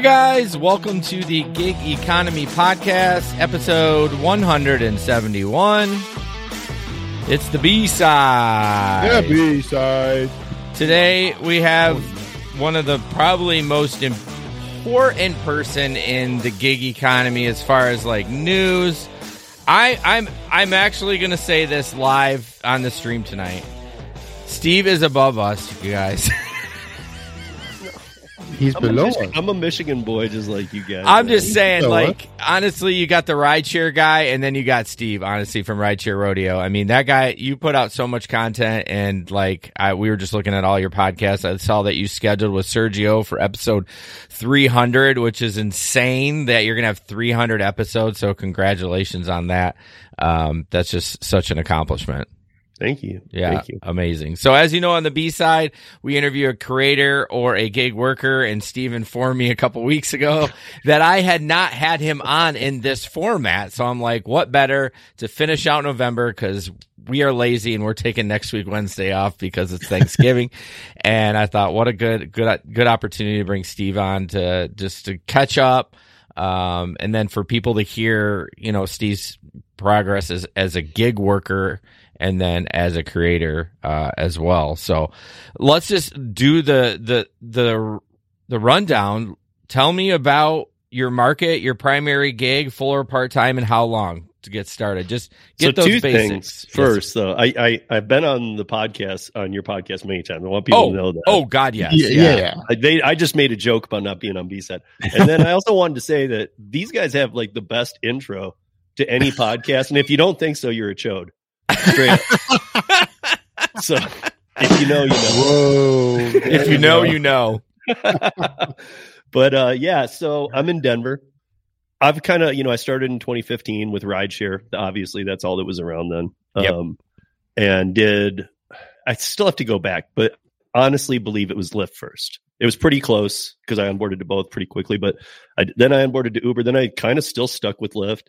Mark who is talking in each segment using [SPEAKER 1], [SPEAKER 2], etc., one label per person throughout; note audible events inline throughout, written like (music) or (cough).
[SPEAKER 1] Hi, guys. Welcome to the Gig Economy Podcast, episode 171. It's the B side.
[SPEAKER 2] Yeah, B side.
[SPEAKER 1] Today, we have one of the probably most important person in the gig economy as far as like news. I, I'm I'm actually gonna say this live on the stream tonight. Steve is above us, you guys. (laughs)
[SPEAKER 2] He's
[SPEAKER 3] I'm a,
[SPEAKER 2] below
[SPEAKER 3] Michi- I'm a Michigan boy, just like you guys.
[SPEAKER 1] I'm
[SPEAKER 3] man.
[SPEAKER 1] just saying,
[SPEAKER 2] So
[SPEAKER 1] like, honestly, you got the rideshare guy, and then you got Steve, honestly, from Rideshare Rodeo. I mean, that guy, you put out so much content, and like, I, we were just looking at all your podcasts. I saw that you scheduled with Sergio for episode 300, which is insane that you're gonna have 300 episodes. So, congratulations on that. Um, that's just such an accomplishment.
[SPEAKER 3] Thank you.
[SPEAKER 1] Yeah,
[SPEAKER 3] Thank you.
[SPEAKER 1] amazing. So as you know, on the B side, we interview a creator or a gig worker, and Steve informed me a couple weeks ago (laughs) that I had not had him on in this format. So I'm like, what better to finish out November because we are lazy and we're taking next week Wednesday off because it's Thanksgiving. (laughs) and I thought, what a good, good, good opportunity to bring Steve on to just to catch up. Um, and then for people to hear, you know, Steve's progress as, as a gig worker and then as a creator uh, as well. So let's just do the the the the rundown. Tell me about your market, your primary gig, full or part time, and how long to get started. Just get
[SPEAKER 3] so
[SPEAKER 1] those
[SPEAKER 3] two
[SPEAKER 1] basics
[SPEAKER 3] things.
[SPEAKER 1] Yes.
[SPEAKER 3] First, though, I, I I've been on the podcast on your podcast many times. I want people
[SPEAKER 1] Oh,
[SPEAKER 3] to know that.
[SPEAKER 1] oh God, yes,
[SPEAKER 2] yeah,
[SPEAKER 1] yeah.
[SPEAKER 2] yeah.
[SPEAKER 3] I, they, I just made a joke about not being on B set, and then I also wanted to say that these guys have like the best intro to any (laughs) podcast, and if you don't think so, you're a chode. Straight (laughs) so if you know, you know.
[SPEAKER 2] Whoa.
[SPEAKER 1] If you know, you know. (laughs)
[SPEAKER 3] but uh, yeah, so I'm in Denver. I've kind of, you know, I started in 2015 with rideshare. Obviously, that's all that was around then.
[SPEAKER 1] Yep.
[SPEAKER 3] Um, and did I still have to go back, but honestly, believe it was Lyft first. It was pretty close because I onboarded to both pretty quickly. But I, then I onboarded to Uber. Then I kind of still stuck with Lyft.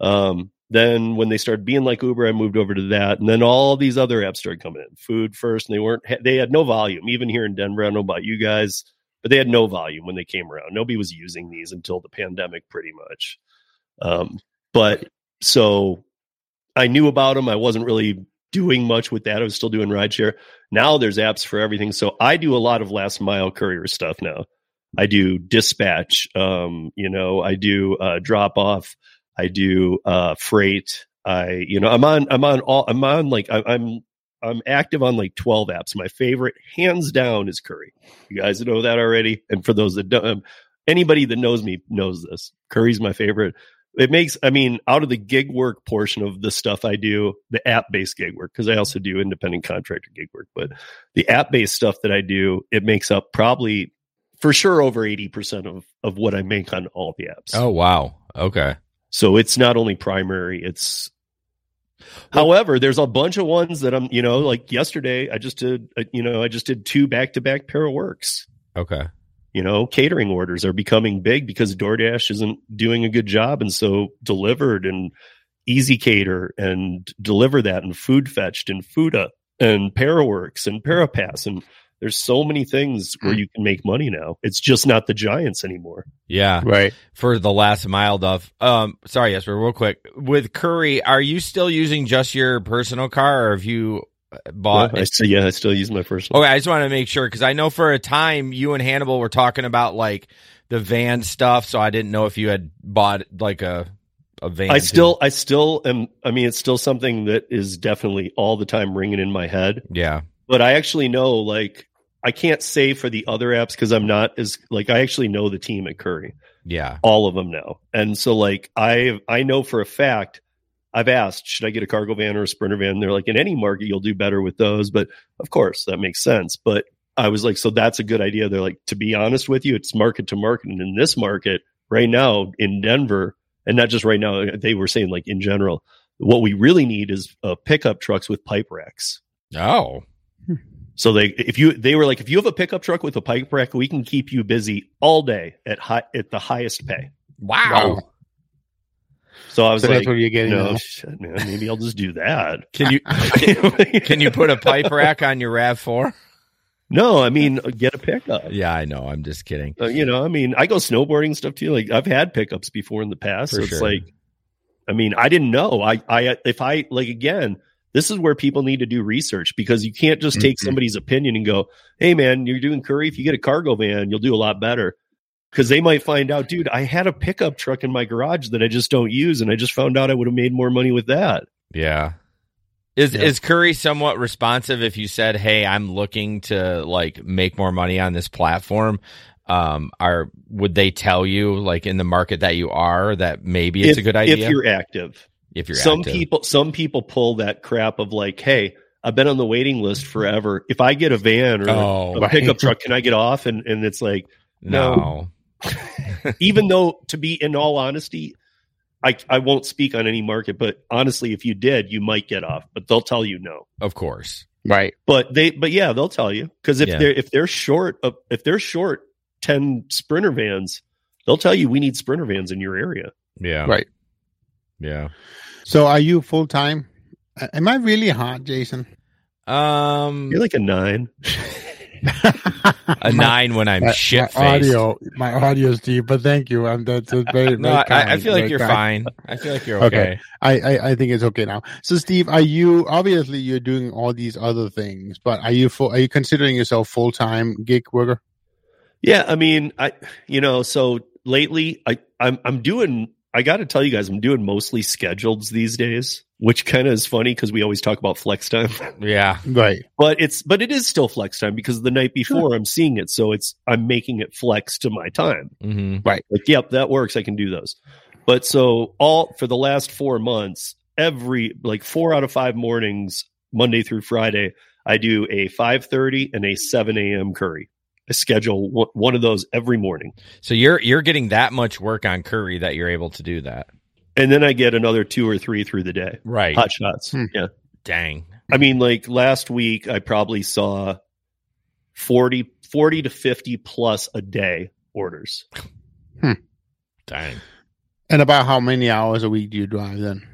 [SPEAKER 3] Um, then when they started being like Uber, I moved over to that, and then all these other apps started coming in. Food first, and they weren't. They had no volume. Even here in Denver, I don't know about you guys but they had no volume when they came around. Nobody was using these until the pandemic, pretty much. Um, but so I knew about them. I wasn't really doing much with that. I was still doing rideshare. Now there's apps for everything. So I do a lot of last mile courier stuff now. I do dispatch. Um, you know, I do uh, drop off. I do uh, freight. I, you know, I'm on. I'm on all. I'm on like I, I'm I'm active on like 12 apps. My favorite, hands down, is Curri. You guys know that already. And for those that don't, anybody that knows me knows this. Curri's my favorite. It makes, I mean, out of the gig work portion of the stuff I do, the app based gig work, because I also do independent contractor gig work, but the app based stuff that I do, it makes up probably for sure over 80% of, of what I make on all the apps.
[SPEAKER 1] Oh wow. Okay.
[SPEAKER 3] So it's not only primary, it's However, there's a bunch of ones that I'm, you know, like yesterday, I just did, uh, you know, I just did two back to back pair of works.
[SPEAKER 1] Okay.
[SPEAKER 3] You know, catering orders are becoming big because DoorDash isn't doing a good job. And so delivered and ezCater and DeliverThat and food fetched and Fooda and Paraworks and Parapass. And there's so many things where you can make money now. It's just not the giants anymore.
[SPEAKER 1] Yeah.
[SPEAKER 2] Right.
[SPEAKER 1] For the last mile stuff. Um, sorry, Jesper, real quick. With Curri, are you still using just your personal car, or have you bought?
[SPEAKER 3] I still, yeah, I still use my personal.
[SPEAKER 1] Okay, I just want to make sure because I know for a time you and Hannibal were talking about like the van stuff, so I didn't know if you had bought like a a van.
[SPEAKER 3] I
[SPEAKER 1] too.
[SPEAKER 3] still, I still am. I mean, it's still something that is definitely all the time ringing in my head.
[SPEAKER 1] yeah,
[SPEAKER 3] But I actually know, like, I can't say for the other apps because I'm not as like I actually know the team at Curri,
[SPEAKER 1] yeah,
[SPEAKER 3] all of them now, and so like I, I know for a fact. I've asked, should I get a cargo van or a sprinter van? they're like, in any market, you'll do better with those. But of course, that makes sense. But I was like, so that's a good idea. They're like, to be honest with you, it's market to market. And in this market right now in Denver, and not just right now, they were saying like in general, what we really need is uh, pickup trucks with pipe racks.
[SPEAKER 1] oh,
[SPEAKER 3] So they, if you, they were like, if you have a pickup truck with a pipe rack, we can keep you busy all day at high, at the highest pay.
[SPEAKER 1] wow.
[SPEAKER 3] So I was
[SPEAKER 2] So
[SPEAKER 3] like,
[SPEAKER 2] that's what you're getting.
[SPEAKER 3] no, shit, man, maybe I'll just do that.
[SPEAKER 1] Can you (laughs) can you put a pipe rack on your Rav Four?
[SPEAKER 3] No, I mean get a pickup.
[SPEAKER 1] Yeah, I know. I'm just kidding.
[SPEAKER 3] Uh, you know, I mean, I go snowboarding stuff too. Like I've had pickups before in the past.
[SPEAKER 1] For
[SPEAKER 3] so it's like, I mean, I didn't know. I, I, if I like again, this is where people need to do research because you can't just take
[SPEAKER 2] Mhm.
[SPEAKER 3] somebody's opinion and go, "Hey, man, you're doing Curri. If you get a cargo van, you'll do a lot better." Because they might find out, dude, I had a pickup truck in my garage that I just don't use, and I just found out I would have made more money with that.
[SPEAKER 1] Yeah. Is
[SPEAKER 2] Yeah.
[SPEAKER 1] is Curri somewhat responsive if you said, "Hey, I'm looking to like make more money on this platform"? Um, are would they tell you like in the market that you are that maybe it's
[SPEAKER 3] if,
[SPEAKER 1] a good idea
[SPEAKER 3] if you're active.
[SPEAKER 1] If you're
[SPEAKER 3] some
[SPEAKER 1] active?
[SPEAKER 3] people some people pull that crap of like hey i've been on the waiting list forever if i get a van or
[SPEAKER 1] Oh,
[SPEAKER 3] a pickup truck can i get off and and it's like
[SPEAKER 1] no. (laughs) (laughs)
[SPEAKER 3] even though to be in all honesty i i won't speak on any market but honestly if you did you might get off but they'll tell you no
[SPEAKER 1] Of course.
[SPEAKER 2] Right.
[SPEAKER 3] but they but yeah they'll tell you because if
[SPEAKER 1] Yeah.
[SPEAKER 3] they're if they're short of if they're short 10 sprinter vans they'll tell you we need sprinter vans in your area
[SPEAKER 1] Yeah.
[SPEAKER 2] Right.
[SPEAKER 1] Yeah.
[SPEAKER 2] So are you full time? Am I really hot, Jason?
[SPEAKER 1] Um,
[SPEAKER 3] you're like a nine
[SPEAKER 1] a nine when I'm
[SPEAKER 2] my,
[SPEAKER 1] shit faced.
[SPEAKER 2] audio, my audio, Steve. But thank you. I'm that's a very, (laughs)
[SPEAKER 1] No,
[SPEAKER 2] very
[SPEAKER 1] I, I feel like
[SPEAKER 2] very
[SPEAKER 1] you're
[SPEAKER 2] kind.
[SPEAKER 1] fine. I feel like you're
[SPEAKER 2] Okay.
[SPEAKER 1] okay.
[SPEAKER 2] I, I, I think it's okay now. So, Steve, are you obviously you're doing all these other things, but are you full? Are you considering yourself full time gig worker?
[SPEAKER 3] Yeah, I mean, I you know, so lately I I'm I'm doing I got to tell you guys I'm doing mostly schedules these days, which kind of is funny because we always talk about flex time, (laughs)
[SPEAKER 1] Yeah.
[SPEAKER 2] Right.
[SPEAKER 3] but it's but it is still flex time because the night before I'm seeing it, so it's I'm making it flex to my time.
[SPEAKER 1] hmm
[SPEAKER 3] Like, yep, that works. I can do those. But so all for the last 4 months, every like 4 out of 5 mornings, Monday through Friday, I do a 5:30 and a 7 a.m. Curri. I schedule one- one of those every morning.
[SPEAKER 1] So you're you're getting that much work on Curri that you're able to do that.
[SPEAKER 3] and then I get another two or three through the day.
[SPEAKER 1] Right.
[SPEAKER 3] Hot shots.
[SPEAKER 2] Hmm.
[SPEAKER 3] Yeah.
[SPEAKER 1] Dang.
[SPEAKER 3] I mean, like last week, I probably saw 40, 40 to 50 plus a day orders.
[SPEAKER 1] Dang.
[SPEAKER 2] And about how many hours a week do you drive then?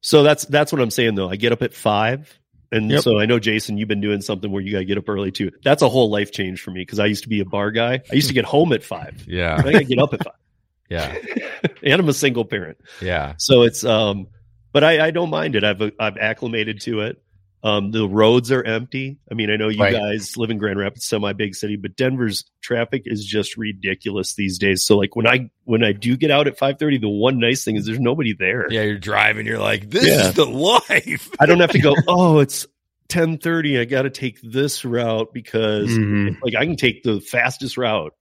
[SPEAKER 3] So that's, that's what I'm saying though. I get up at five. And
[SPEAKER 2] Yep.
[SPEAKER 3] so I know Jason, you've been doing something where you got to get up early too. That's a whole life change for me because I used to be a bar guy. I used to get home at five.
[SPEAKER 1] Yeah.
[SPEAKER 3] I got to get up at five. (laughs)
[SPEAKER 1] Yeah. (laughs)
[SPEAKER 3] and I'm a single parent.
[SPEAKER 1] Yeah.
[SPEAKER 3] So it's um, but I, I don't mind it. I've I've acclimated to it. Um, the roads are empty. I mean, I know you
[SPEAKER 2] Right.
[SPEAKER 3] guys live in Grand Rapids, semi big city, but Denver's traffic is just ridiculous these days. So like when I when I do get out at five thirty, the one nice thing is there's nobody there.
[SPEAKER 1] Yeah. You're driving. You're like, this
[SPEAKER 3] Yeah.
[SPEAKER 1] is the life.
[SPEAKER 3] I don't have to go. (laughs) Oh, it's ten thirty. I got to take this route because
[SPEAKER 2] Mhm.
[SPEAKER 3] like I can take the fastest route.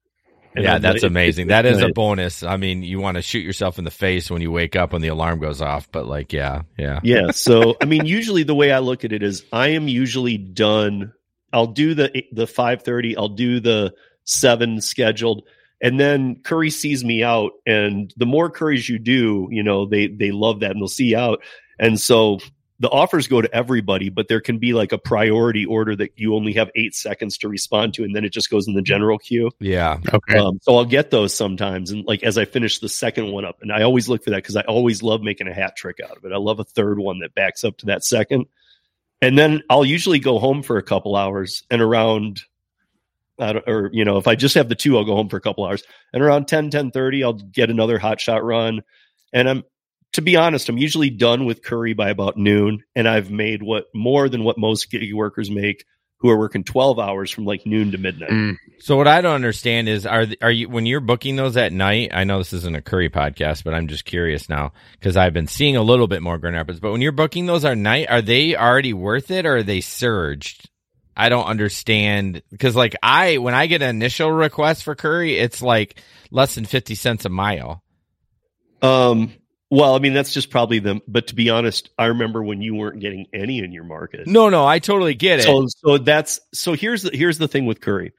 [SPEAKER 3] And
[SPEAKER 1] yeah, that's amazing. That is a bonus. I mean, you want to shoot yourself in the face when you wake up when the alarm goes off, but like, yeah, yeah.
[SPEAKER 3] yeah. (laughs) So I mean, usually the way I look at it is I am usually done. I'll do the the five thirty. I'll do the seven scheduled, and then Curri sees me out. And the more Curris you do, you know, they they love that and they'll see you out. And so the offers go to everybody, but there can be like a priority order that you only have eight seconds to respond to, and then it just goes in the general queue.
[SPEAKER 1] Yeah.
[SPEAKER 2] Okay.
[SPEAKER 3] Um, so I'll get those sometimes, and like as I finish the second one up, and I always look for that because I always love making a hat trick out of it. I love a third one that backs up to that second, and then I'll usually go home for a couple hours, and around, I don't, or you know, if I just have the two, I'll go home for a couple hours, and around 10, 10 I'll get another hot shot run, and I'm. To be honest, I'm usually done with Curri by about noon, and I've made what more than what most gig workers make who are working 12 hours from like noon to midnight.
[SPEAKER 2] Mm.
[SPEAKER 1] So what I don't understand is are are you when you're booking those at night? I know this isn't a Curri podcast, but I'm just curious now because I've been seeing a little bit more Grand Rapids. But when you're booking those at night, are they already worth it or are they surged? I don't understand because like I when I get an initial request for Curri, it's like less than fifty cents a mile.
[SPEAKER 3] Um, well, I mean, that's just probably them. But to be honest, I remember when you weren't getting any in your market.
[SPEAKER 1] No, no, I totally get it.
[SPEAKER 3] So, so that's so. Here's the here's the thing with Curri.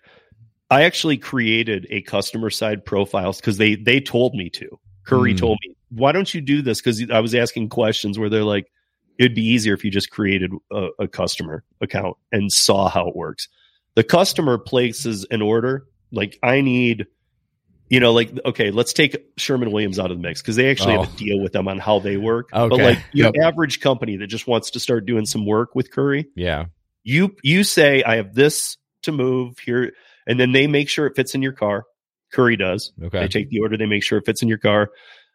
[SPEAKER 3] I actually created a customer side profiles because they they told me to. Curri
[SPEAKER 1] Hmm.
[SPEAKER 3] told me, why don't you do this? Because I was asking questions where they're like, it'd be easier if you just created a, a customer account and saw how it works. The customer places an order. Like I need, you know, like okay, let's take Sherwin-Williams out of the mix because they actually have
[SPEAKER 1] Oh.
[SPEAKER 3] a deal with them on how they work. But like your
[SPEAKER 2] Yep.
[SPEAKER 3] average company that just wants to start doing some work with Curri,
[SPEAKER 1] yeah,
[SPEAKER 3] you you say I have this to move here, and then they make sure it fits in your car. Curri does.
[SPEAKER 1] Okay.
[SPEAKER 3] They take the order, they make sure it fits in your car,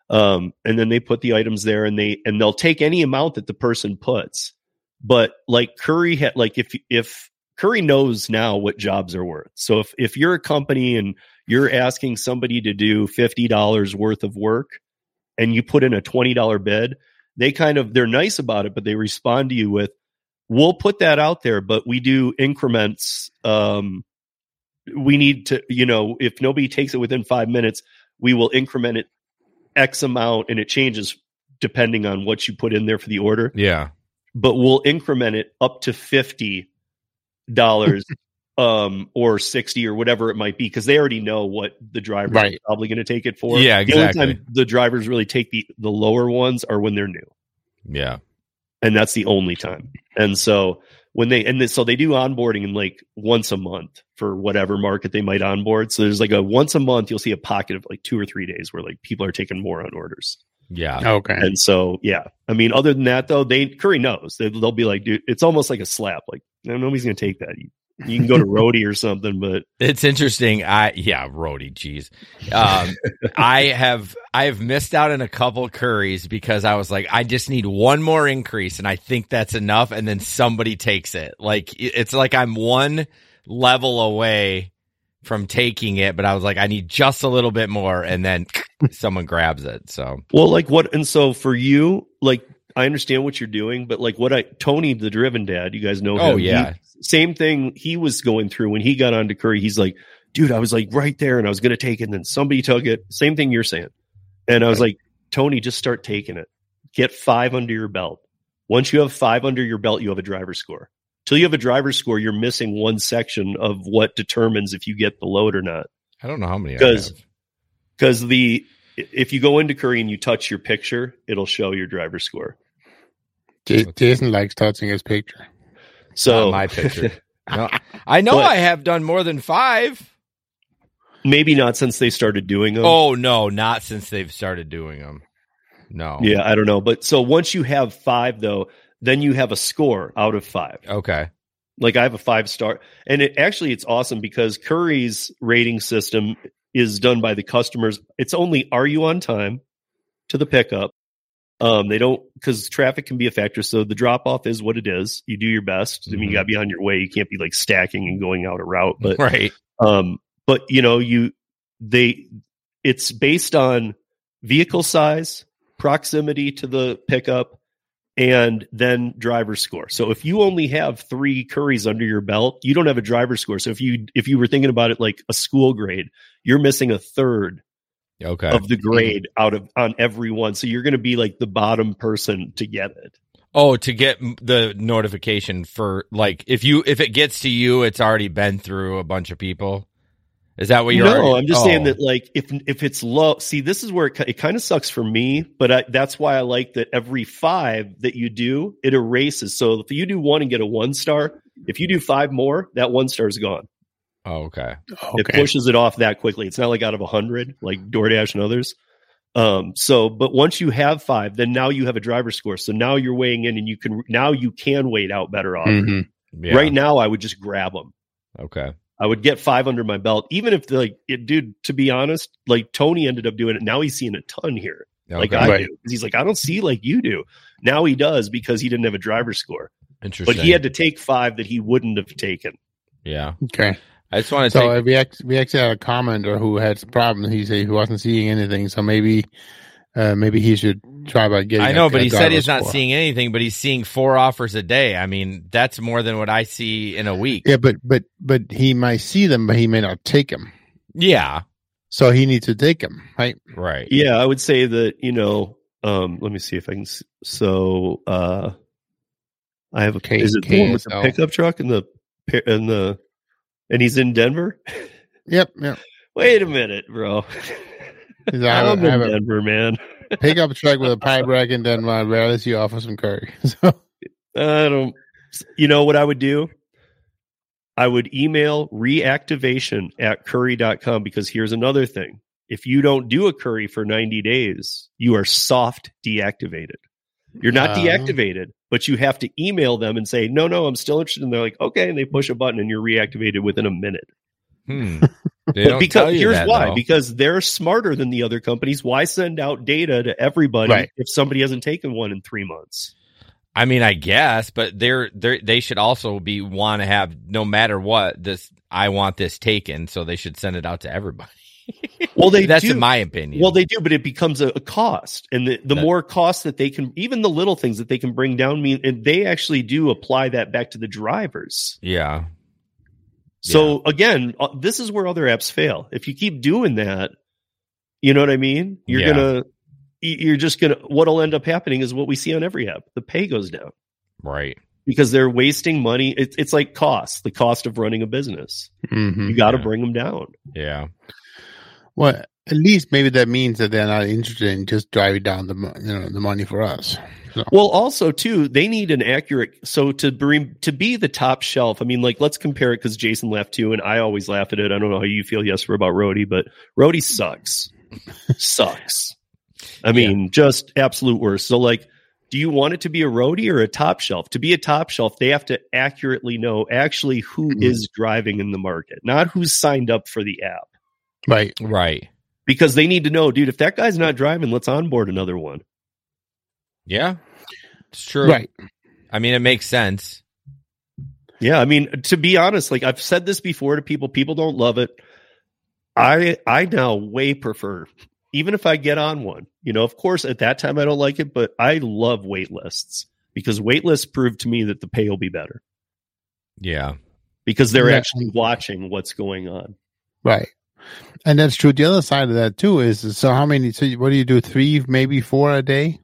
[SPEAKER 3] um, and then they put the items there, and they and they'll take any amount that the person puts. But like Curri had, like if if Curri knows now what jobs are worth. So if if you're a company and you're asking somebody to do fifty dollars worth of work, and you put in a twenty dollar bid, they kind of they're nice about it, but they respond to you with, "We'll put that out there, but we do increments." Um, we need to, you know, if nobody takes it within five minutes, we will increment it X amount, and it changes depending on what you put in there for the order.
[SPEAKER 1] Yeah.
[SPEAKER 3] But we'll increment it up to fifty dollars (laughs) um or 60 or whatever it might be because they already know what the driver
[SPEAKER 2] Right.
[SPEAKER 3] is probably going to take it for
[SPEAKER 1] Yeah,
[SPEAKER 3] the only
[SPEAKER 1] exactly.
[SPEAKER 3] time the drivers really take the the lower ones are when they're new
[SPEAKER 1] Yeah.
[SPEAKER 3] and that's the only time and so when they and then, so they do onboarding in like once a month for whatever market they might onboard so there's like a once a month you'll see a pocket of like two or three days where like people are taking more on orders
[SPEAKER 1] Yeah.
[SPEAKER 2] Okay.
[SPEAKER 3] and so, yeah, I mean, other than that, though, they Curri knows they, they'll be like, dude, it's almost like a slap. Like, nobody's gonna take that. You, you can go to Roadie or something, but (laughs)
[SPEAKER 1] It's interesting. I yeah, Roadie, jeez. Um, (laughs) I have I have missed out on a couple Curris because I was like, I just need one more increase, and I think that's enough. And then somebody takes it. Like it's like I'm one level away from taking it, but I was like, I need just a little bit more, and then (laughs) someone grabs it. So
[SPEAKER 3] well, like what? And so for you, like, I understand what you're doing, but like what I Tony, the driven dad, you guys know.
[SPEAKER 1] Oh, yeah.
[SPEAKER 3] he- same thing he was going through when he got onto Curri. He's like, dude, I was like right there, and I was gonna take it, and then somebody took it. Same thing you're saying, and I was like, Tony, just start taking it. Get five under your belt. Once you have five under your belt, you have a driver score. Till you have a driver score, you're missing one section of what determines if you get the load or not.
[SPEAKER 1] I don't know how many.
[SPEAKER 3] Because- Because the if you go into Curri and you touch your picture, it'll show your driver score.
[SPEAKER 2] J- Jason likes touching his picture.
[SPEAKER 3] So
[SPEAKER 1] Not my picture. (laughs) No, I know
[SPEAKER 3] But-
[SPEAKER 1] I have done more than five.
[SPEAKER 3] maybe not since they started doing them.
[SPEAKER 1] Oh no, not since they've started doing them. No.
[SPEAKER 3] Yeah, I don't know. But so once you have five, though, then you have a score out of five.
[SPEAKER 1] Okay.
[SPEAKER 3] Like I have a five star, and it actually it's awesome because Curri's rating system is done by the customers. It's only are you on time to the pickup. Um, they don't because traffic can be a factor. So the drop off is what it is. You do your best. I mean, you got to be on your way. You can't be like stacking and going out a route. But
[SPEAKER 1] right.
[SPEAKER 3] um, but you know, you they it's based on vehicle size, proximity to the pickup, and then driver score. So if you only have three Curris under your belt, you don't have a driver score. So if you if you were thinking about it like a school grade, you're missing a third
[SPEAKER 1] Okay.
[SPEAKER 3] of the grade out of on everyone. So you're going to be like the bottom person to get it.
[SPEAKER 1] Oh, to get the notification for like if you if it gets to you, it's already been through a bunch of people. Is that what you're?
[SPEAKER 3] no,
[SPEAKER 1] already-
[SPEAKER 3] I'm just
[SPEAKER 1] Oh.
[SPEAKER 3] saying that like if if it's low, see this is where it, it kind of sucks for me, but I, that's why I like that every five that you do, it erases. So if you do one and get a one star, if you do five more, that one star is gone.
[SPEAKER 1] Oh, okay.
[SPEAKER 3] It pushes it off that quickly. It's not like out of a hundred, like DoorDash and others. Um, so, but once you have five, then now you have a driver score. So now you're weighing in, and you can now you can wait out better off.
[SPEAKER 2] Mhm.
[SPEAKER 1] Yeah.
[SPEAKER 3] Right now, I would just grab them.
[SPEAKER 1] Okay.
[SPEAKER 3] I would get five under my belt, even if like it, dude. To be honest, like Tony ended up doing it. Now he's seeing a ton here, like I
[SPEAKER 2] Right.
[SPEAKER 3] do. 'Cause He's like, I don't see like you do. Now he does because he didn't have a driver score,
[SPEAKER 1] Interesting.
[SPEAKER 3] but he had to take five that he wouldn't have taken.
[SPEAKER 1] Yeah.
[SPEAKER 2] Okay.
[SPEAKER 1] I just want to
[SPEAKER 2] So
[SPEAKER 1] take.
[SPEAKER 2] we actually, we actually had a commenter who had some problems. He said he wasn't seeing anything. So maybe uh, maybe he should try about getting.
[SPEAKER 1] I know,
[SPEAKER 2] a-
[SPEAKER 1] but
[SPEAKER 2] a
[SPEAKER 1] he said he's not
[SPEAKER 2] score.
[SPEAKER 1] seeing anything, but he's seeing four offers a day. I mean, that's more than what I see in a week.
[SPEAKER 2] Yeah, but but but he might see them, but he may not take them.
[SPEAKER 1] Yeah.
[SPEAKER 2] So he needs to take them, right?
[SPEAKER 1] Right.
[SPEAKER 3] Yeah, I would say that you know. Um, let me see if I can. s- So, uh, I have a.
[SPEAKER 2] K-
[SPEAKER 3] is it the one with the pickup truck and the pi- and the and he's in Denver?
[SPEAKER 2] Yep, yep.
[SPEAKER 3] Wait a minute, bro.
[SPEAKER 2] He's (laughs) like, I
[SPEAKER 3] I'm in
[SPEAKER 2] have a
[SPEAKER 3] Denver, man.
[SPEAKER 2] pickup truck with a (laughs) pipe rack, and then uh, rarely see offer some Curri. (laughs) So
[SPEAKER 3] I don't. You know what I would do? I would email reactivation at curri.com because here's another thing. If you don't do a Curri for 90 days, you are soft deactivated. You're not
[SPEAKER 2] Uh.
[SPEAKER 3] deactivated, but you have to email them and say, no, no, I'm still interested. And they're like, okay. And they push a button and you're reactivated within a minute.
[SPEAKER 1] Hmm. (laughs) They
[SPEAKER 3] But
[SPEAKER 1] don't
[SPEAKER 3] because here's
[SPEAKER 1] that,
[SPEAKER 3] why
[SPEAKER 1] though.
[SPEAKER 3] because they're smarter than the other companies. Why send out data to everybody
[SPEAKER 2] Right.
[SPEAKER 3] if somebody hasn't taken one in three months?
[SPEAKER 1] I mean, I guess, but they're they they should also be want to have no matter what this. I want this taken, so they should send it out to everybody.
[SPEAKER 3] Well, they
[SPEAKER 1] That's
[SPEAKER 3] do.
[SPEAKER 1] in my opinion.
[SPEAKER 3] Well, they do, but it becomes a, a cost, and the, the
[SPEAKER 1] That-
[SPEAKER 3] more cost that they can, even the little things that they can bring down, mean, and they actually do apply that back to the drivers.
[SPEAKER 1] yeah,
[SPEAKER 3] So again, uh, this is where other apps fail. If you keep doing that, you know what I mean. You're
[SPEAKER 1] Yeah.
[SPEAKER 3] gonna, you're just gonna. What'll end up happening is what we see on every app: the pay goes down
[SPEAKER 1] right.
[SPEAKER 3] because they're wasting money. It's it's like cost, the cost of running a business.
[SPEAKER 2] Mhm.
[SPEAKER 3] You got to
[SPEAKER 1] Yeah.
[SPEAKER 3] bring them down.
[SPEAKER 1] Yeah,
[SPEAKER 2] Well, at least maybe that means that they're not interested in just driving down the you know the money for us. So,
[SPEAKER 3] Well, also too, they need an accurate. So to bring to be the top shelf, I mean, like let's compare it because Jason laughed too, and I always laugh at it. I don't know how you feel, Jesper, about Roadie, but Roadie sucks, sucks. I mean, just absolute worst. So, like, do you want it to be a roadie or a top shelf? To be a top shelf, they have to accurately know actually who is
[SPEAKER 2] Mhm.
[SPEAKER 3] driving in the market, not who's signed up for the app,
[SPEAKER 2] right.
[SPEAKER 1] right.
[SPEAKER 3] because they need to know, dude. If that guy's not driving, let's onboard another one.
[SPEAKER 1] Yeah, it's true.
[SPEAKER 2] Right.
[SPEAKER 1] I mean, it makes sense.
[SPEAKER 3] Yeah, I mean, to be honest, like I've said this before to people, people don't love it. I I now way prefer, even if I get on one. You know, of course, at that time I don't like it, but I love wait lists because wait lists prove to me that the pay will be better
[SPEAKER 1] Yeah,
[SPEAKER 3] because they're
[SPEAKER 2] Yeah.
[SPEAKER 3] actually watching what's going on.
[SPEAKER 2] Right. And that's true. The other side of that too is so how many? So what do you do? Three, maybe four a day.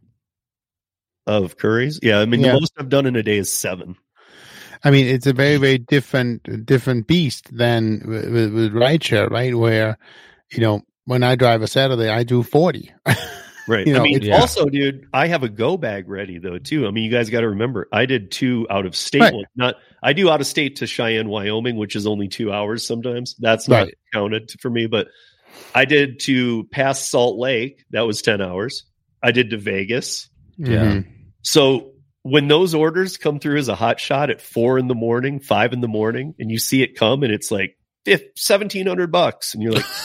[SPEAKER 3] Of Curris, yeah. I mean,
[SPEAKER 2] Yeah.
[SPEAKER 3] the most I've done in a day is seven.
[SPEAKER 2] I mean, it's a very, very different, different beast than with, with, with rideshare, right? Where, you know, when I drive a Saturday, I do forty. (laughs)
[SPEAKER 3] Right.
[SPEAKER 2] You know,
[SPEAKER 3] I mean,
[SPEAKER 2] it's-
[SPEAKER 1] Yeah.
[SPEAKER 3] also, dude, I have a go bag ready though too. I mean, you guys got to remember, I did two out of state.
[SPEAKER 2] Right.
[SPEAKER 3] ones. Not, I do out of state to Cheyenne, Wyoming, which is only two hours sometimes. That's not
[SPEAKER 2] Right.
[SPEAKER 3] counted for me. But I did to past Salt Lake. That was ten hours. I did to Vegas.
[SPEAKER 1] Yeah.
[SPEAKER 2] Mhm.
[SPEAKER 3] So when those orders come through as a hot shot at four in the morning, five in the morning, and you see it come and it's like seventeen hundred bucks, and you're like. (laughs)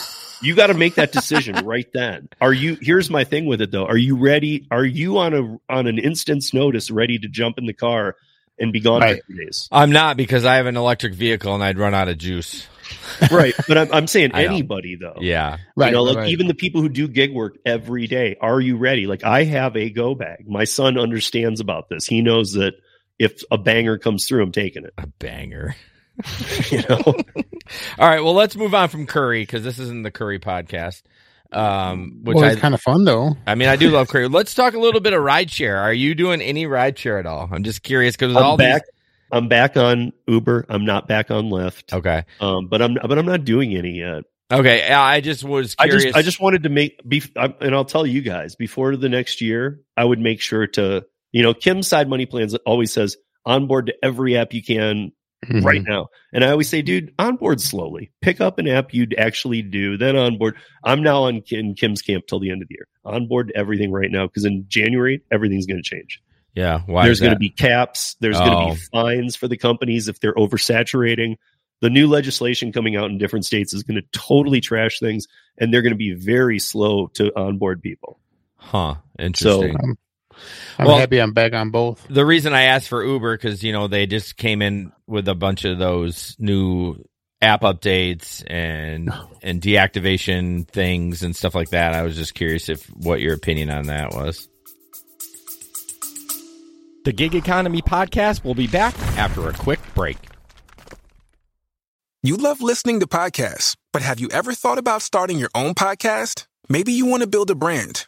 [SPEAKER 3] You got to make that decision right then. Are you? Here's my thing with it though. Are you ready? Are you on a on an instant's notice ready to jump in the car and be gone
[SPEAKER 2] Right.
[SPEAKER 3] for three days?
[SPEAKER 1] I'm not because I have an electric vehicle and I'd run out of juice. (laughs)
[SPEAKER 3] right. But I'm, I'm saying (laughs) anybody though.
[SPEAKER 1] Yeah,
[SPEAKER 2] Right.
[SPEAKER 3] you know, like
[SPEAKER 2] right.
[SPEAKER 3] even the people who do gig work every day. Are you ready? Like I have a go bag. My son understands about this. He knows that if a banger comes through, I'm taking it.
[SPEAKER 1] a banger. (laughs)
[SPEAKER 3] You know.
[SPEAKER 1] All right, well, let's move on from Curri because this isn't the Curri podcast. Um, which
[SPEAKER 2] well,
[SPEAKER 1] I,
[SPEAKER 2] kind of fun though.
[SPEAKER 1] I mean, I do love Curri. Let's talk a little bit of rideshare. Are you doing any rideshare at all? I'm just curious because all
[SPEAKER 3] I'm back. I'm back on Uber. I'm not back on Lyft.
[SPEAKER 1] Okay,
[SPEAKER 3] Um, but I'm but I'm not doing any yet.
[SPEAKER 1] okay. I just was
[SPEAKER 3] I
[SPEAKER 1] curious.
[SPEAKER 3] just I just wanted to make be I, and I'll tell you guys before the next year, I would make sure to you know Kim's side money plans always says onboard to every app you can
[SPEAKER 2] Mhm.
[SPEAKER 3] right now. And I always say, dude, onboard slowly. Pick up an app you'd actually do, then onboard. I'm now on in Kim's camp till the end of the year. Onboard everything right now because in January everything's going to change.
[SPEAKER 1] yeah. Why
[SPEAKER 3] There's going to be caps. There's going
[SPEAKER 1] Oh.
[SPEAKER 3] to be fines for the companies if they're oversaturating. The new legislation coming out in different states is going to totally trash things, and they're going to be very slow to onboard people.
[SPEAKER 1] huh? Interesting.
[SPEAKER 2] I'm
[SPEAKER 1] Well-
[SPEAKER 2] happy I'm back on both.
[SPEAKER 1] the reason I asked for Uber because you know they just came in with a bunch of those new app updates and (laughs) and deactivation things and stuff like that. I was just curious if what your opinion on that was. The Gig Economy podcast will be back after a quick break.
[SPEAKER 4] You love listening to podcasts, but have you ever thought about starting your own podcast? Maybe you want to build a brand,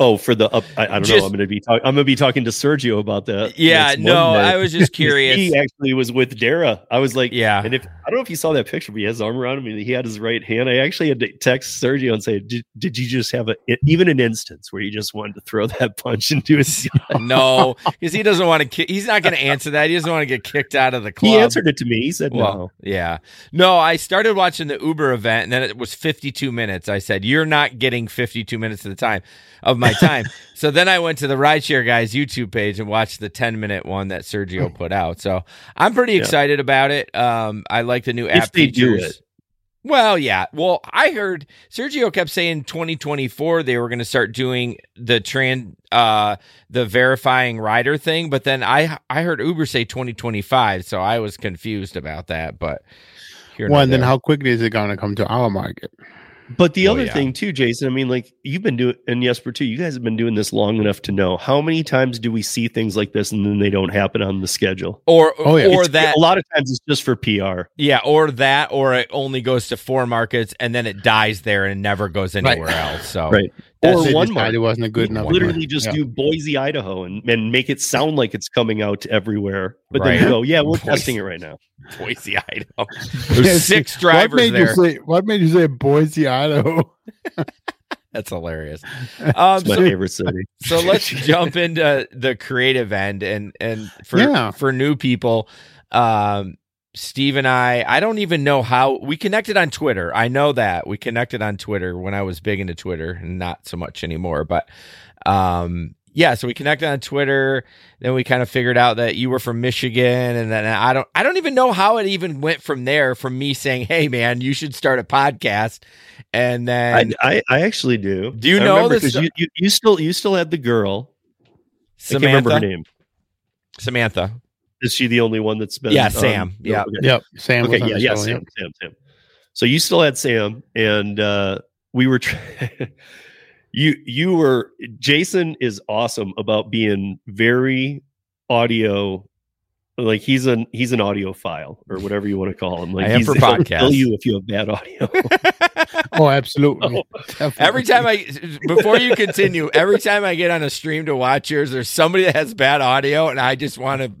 [SPEAKER 3] Oh, for the up, I, I don't
[SPEAKER 1] Just-
[SPEAKER 3] know. I'm going to be talking. I'm going to be talking to Sergio about that.
[SPEAKER 1] Yeah, no,
[SPEAKER 3] Monday.
[SPEAKER 1] I was just (laughs) curious.
[SPEAKER 3] He actually was with Dara. I was like,
[SPEAKER 1] Yeah.
[SPEAKER 3] And if I don't know if you saw that picture, but he has his arm around him and he had his right hand. I actually had to text Sergio and say, "Did, did you just have a even an instance where you just wanted to throw (laughs) that punch into his?" (laughs)
[SPEAKER 1] no, because he doesn't want to. Ki- he's not going to answer that. He doesn't want to get kicked out of the club.
[SPEAKER 3] he answered it to me. He said,
[SPEAKER 1] Well,
[SPEAKER 3] "No."
[SPEAKER 1] yeah. No, I started watching the Uber event and then it was 52 minutes. I said, You're not getting 52 minutes of the time of my time. so then I went to the Rideshare Guys YouTube page and watched the 10 minute one that Sergio put out. So I'm pretty
[SPEAKER 3] Yeah.
[SPEAKER 1] excited about it. Um, I like the new app
[SPEAKER 3] they do
[SPEAKER 1] features.
[SPEAKER 3] it.
[SPEAKER 1] Well, yeah. Well, I heard Sergio kept saying 2024 they were going to start doing the trans uh the verifying rider thing, but then I I heard Uber say 2025, so I was confused about that, but
[SPEAKER 2] Well, and then how quickly is it going to come to our market?
[SPEAKER 3] But the
[SPEAKER 1] Oh,
[SPEAKER 3] other
[SPEAKER 1] yeah.
[SPEAKER 3] thing too, Jason, I mean, like you've been doing, and Jesper too. You guys have been doing this long enough to know how many times do we see things like this and then they don't happen on the schedule.
[SPEAKER 1] or
[SPEAKER 2] Oh, yeah.
[SPEAKER 1] or
[SPEAKER 3] It's-
[SPEAKER 1] that
[SPEAKER 3] a lot of times it's just for PR.
[SPEAKER 1] yeah, or that or it only goes to four markets and then it dies there and never goes
[SPEAKER 2] Right.
[SPEAKER 1] anywhere else. So
[SPEAKER 3] Right.
[SPEAKER 1] That's-
[SPEAKER 3] Or one
[SPEAKER 2] decided
[SPEAKER 3] market.
[SPEAKER 2] it wasn't a good
[SPEAKER 3] We
[SPEAKER 2] enough.
[SPEAKER 3] literally
[SPEAKER 2] one.
[SPEAKER 3] just
[SPEAKER 2] Yeah.
[SPEAKER 3] do Boise, Idaho, and, and make it sound like it's coming out everywhere. But
[SPEAKER 1] Right.
[SPEAKER 3] then you go, yeah, we're
[SPEAKER 1] Boise.
[SPEAKER 3] testing it right now.
[SPEAKER 1] Boise, Idaho. (laughs) There's
[SPEAKER 2] Yes.
[SPEAKER 1] six
[SPEAKER 2] What
[SPEAKER 1] drivers
[SPEAKER 2] made
[SPEAKER 1] there.
[SPEAKER 2] you say? What made you say Boise, Idaho? (laughs)
[SPEAKER 1] That's hilarious. (laughs) Um,
[SPEAKER 3] It's my
[SPEAKER 1] so
[SPEAKER 3] favorite city.
[SPEAKER 1] so let's jump into the creative end and and for
[SPEAKER 2] Yeah.
[SPEAKER 1] for new people um steve and i i don't even know how we connected on twitter i know that we connected on twitter when i was big into twitter and not so much anymore but um yeah so we connected on twitter then we kind of figured out that you were from michigan and then i don't i don't even know how it even went from there from me saying hey man you should start a podcast and then
[SPEAKER 3] I, I, I actually do.
[SPEAKER 1] Do you
[SPEAKER 3] I
[SPEAKER 1] know this-
[SPEAKER 3] You, you, you still you still had the girl. I can't remember her name.
[SPEAKER 1] samantha
[SPEAKER 3] Is she the only one that's been?
[SPEAKER 1] Yeah,
[SPEAKER 3] on-
[SPEAKER 1] Sam. Yeah.
[SPEAKER 3] Okay.
[SPEAKER 2] Yep, Sam.
[SPEAKER 3] Okay,
[SPEAKER 2] was
[SPEAKER 3] yeah,
[SPEAKER 2] the
[SPEAKER 3] yeah,
[SPEAKER 2] show,
[SPEAKER 3] Sam, Sam, Sam. So you still had Sam, and uh, we were. Tr- (laughs) you you were Jason is awesome about being very audio. Like he's an he's an audiophile or whatever you want to call him. Like
[SPEAKER 1] I am
[SPEAKER 3] he's,
[SPEAKER 1] for (laughs)
[SPEAKER 3] he'll
[SPEAKER 1] podcasts.
[SPEAKER 3] kill you if you have bad audio. (laughs)
[SPEAKER 2] Oh, absolutely.
[SPEAKER 1] Every time I, before you continue, every time I get on a stream to watch yours, there's somebody that has bad audio, and I just want to.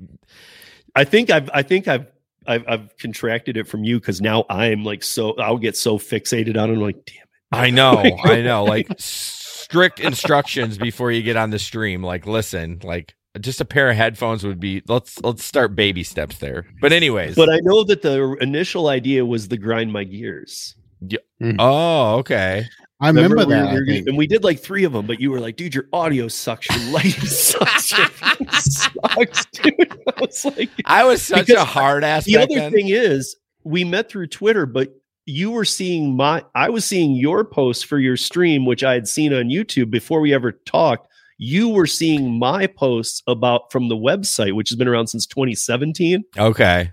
[SPEAKER 3] I think I've I think I've I've, I've contracted it from you because now I'm like so I'll get so fixated on it. I'm like, damn it.
[SPEAKER 1] I know, (laughs) I know, like strict instructions before you get on the stream. Like, listen, like just a pair of headphones would be. Let's let's start baby steps there. But anyways,
[SPEAKER 3] But I know that the initial idea was the grind my gears. Hmm.
[SPEAKER 1] oh, okay.
[SPEAKER 2] I remember
[SPEAKER 3] we
[SPEAKER 2] that.
[SPEAKER 3] were-
[SPEAKER 2] I
[SPEAKER 3] and we did like three of them, but you were like, dude, your audio sucks, your lighting (laughs) sucks, your thing sucks, (laughs) dude. I was like,
[SPEAKER 1] I was such a hard ass.
[SPEAKER 3] the
[SPEAKER 1] back
[SPEAKER 3] other
[SPEAKER 1] then.
[SPEAKER 3] thing is, we met through Twitter, but you were seeing my, I was seeing your posts for your stream, which I had seen on YouTube before we ever talked. You were seeing my posts about from the website, which has been around since 2017.
[SPEAKER 1] Okay,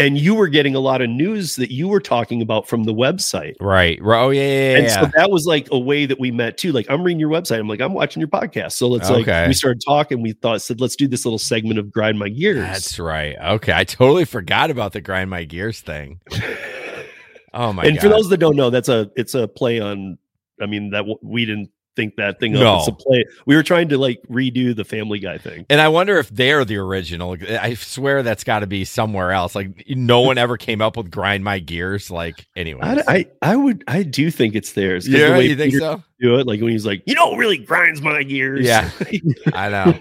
[SPEAKER 3] And you were getting a lot of news that you were talking about from the website.
[SPEAKER 1] right. Right. Oh yeah, yeah, yeah.
[SPEAKER 3] and
[SPEAKER 1] yeah.
[SPEAKER 3] so that was like a way that we met too. Like I'm reading your website. I'm like, I'm watching your podcast. So let's
[SPEAKER 1] Okay.
[SPEAKER 3] like we started talking. We thought said, let's do this little segment of grind my gears.
[SPEAKER 1] That's right. Okay, I totally forgot about the grind my gears thing. (laughs) Oh my
[SPEAKER 3] and
[SPEAKER 1] god!
[SPEAKER 3] for those that don't know, that's a it's a play on. I mean that we didn't think that thing
[SPEAKER 1] No.
[SPEAKER 3] up. It's a play. We were trying to like redo the Family Guy thing.
[SPEAKER 1] And I wonder if they're the original. I swear that's got to be somewhere else. Like no one ever came up with grind my gears. Like anyway,
[SPEAKER 3] I, I I would I do think it's theirs.
[SPEAKER 1] yeah,
[SPEAKER 3] way
[SPEAKER 1] you think
[SPEAKER 3] Peter
[SPEAKER 1] so?
[SPEAKER 3] Do it like when he's like, you know, really grinds my gears.
[SPEAKER 1] Yeah. (laughs) I know.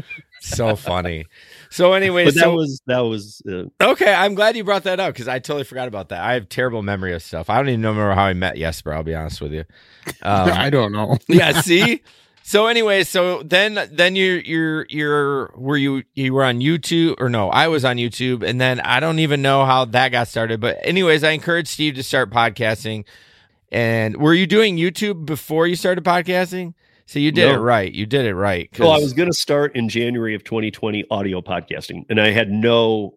[SPEAKER 1] (laughs) so funny. So anyway,
[SPEAKER 3] but that
[SPEAKER 1] so
[SPEAKER 3] was that was uh,
[SPEAKER 1] okay. I'm glad you brought that up because I totally forgot about that. I have terrible memory of stuff. I don't even remember how I met Jesper. I'll be honest with you. (laughs) Um,
[SPEAKER 2] I don't know. (laughs)
[SPEAKER 1] yeah. See. So anyway, so then then you're you're you're were you you were on YouTube or no? I was on YouTube, and then I don't even know how that got started. But anyways, I encouraged Steve to start podcasting. And were you doing YouTube before you started podcasting? So you did
[SPEAKER 3] No.
[SPEAKER 1] it right. You did it right. 'cause-
[SPEAKER 3] Well, I was going to start in January of 2020 audio podcasting, and I had no,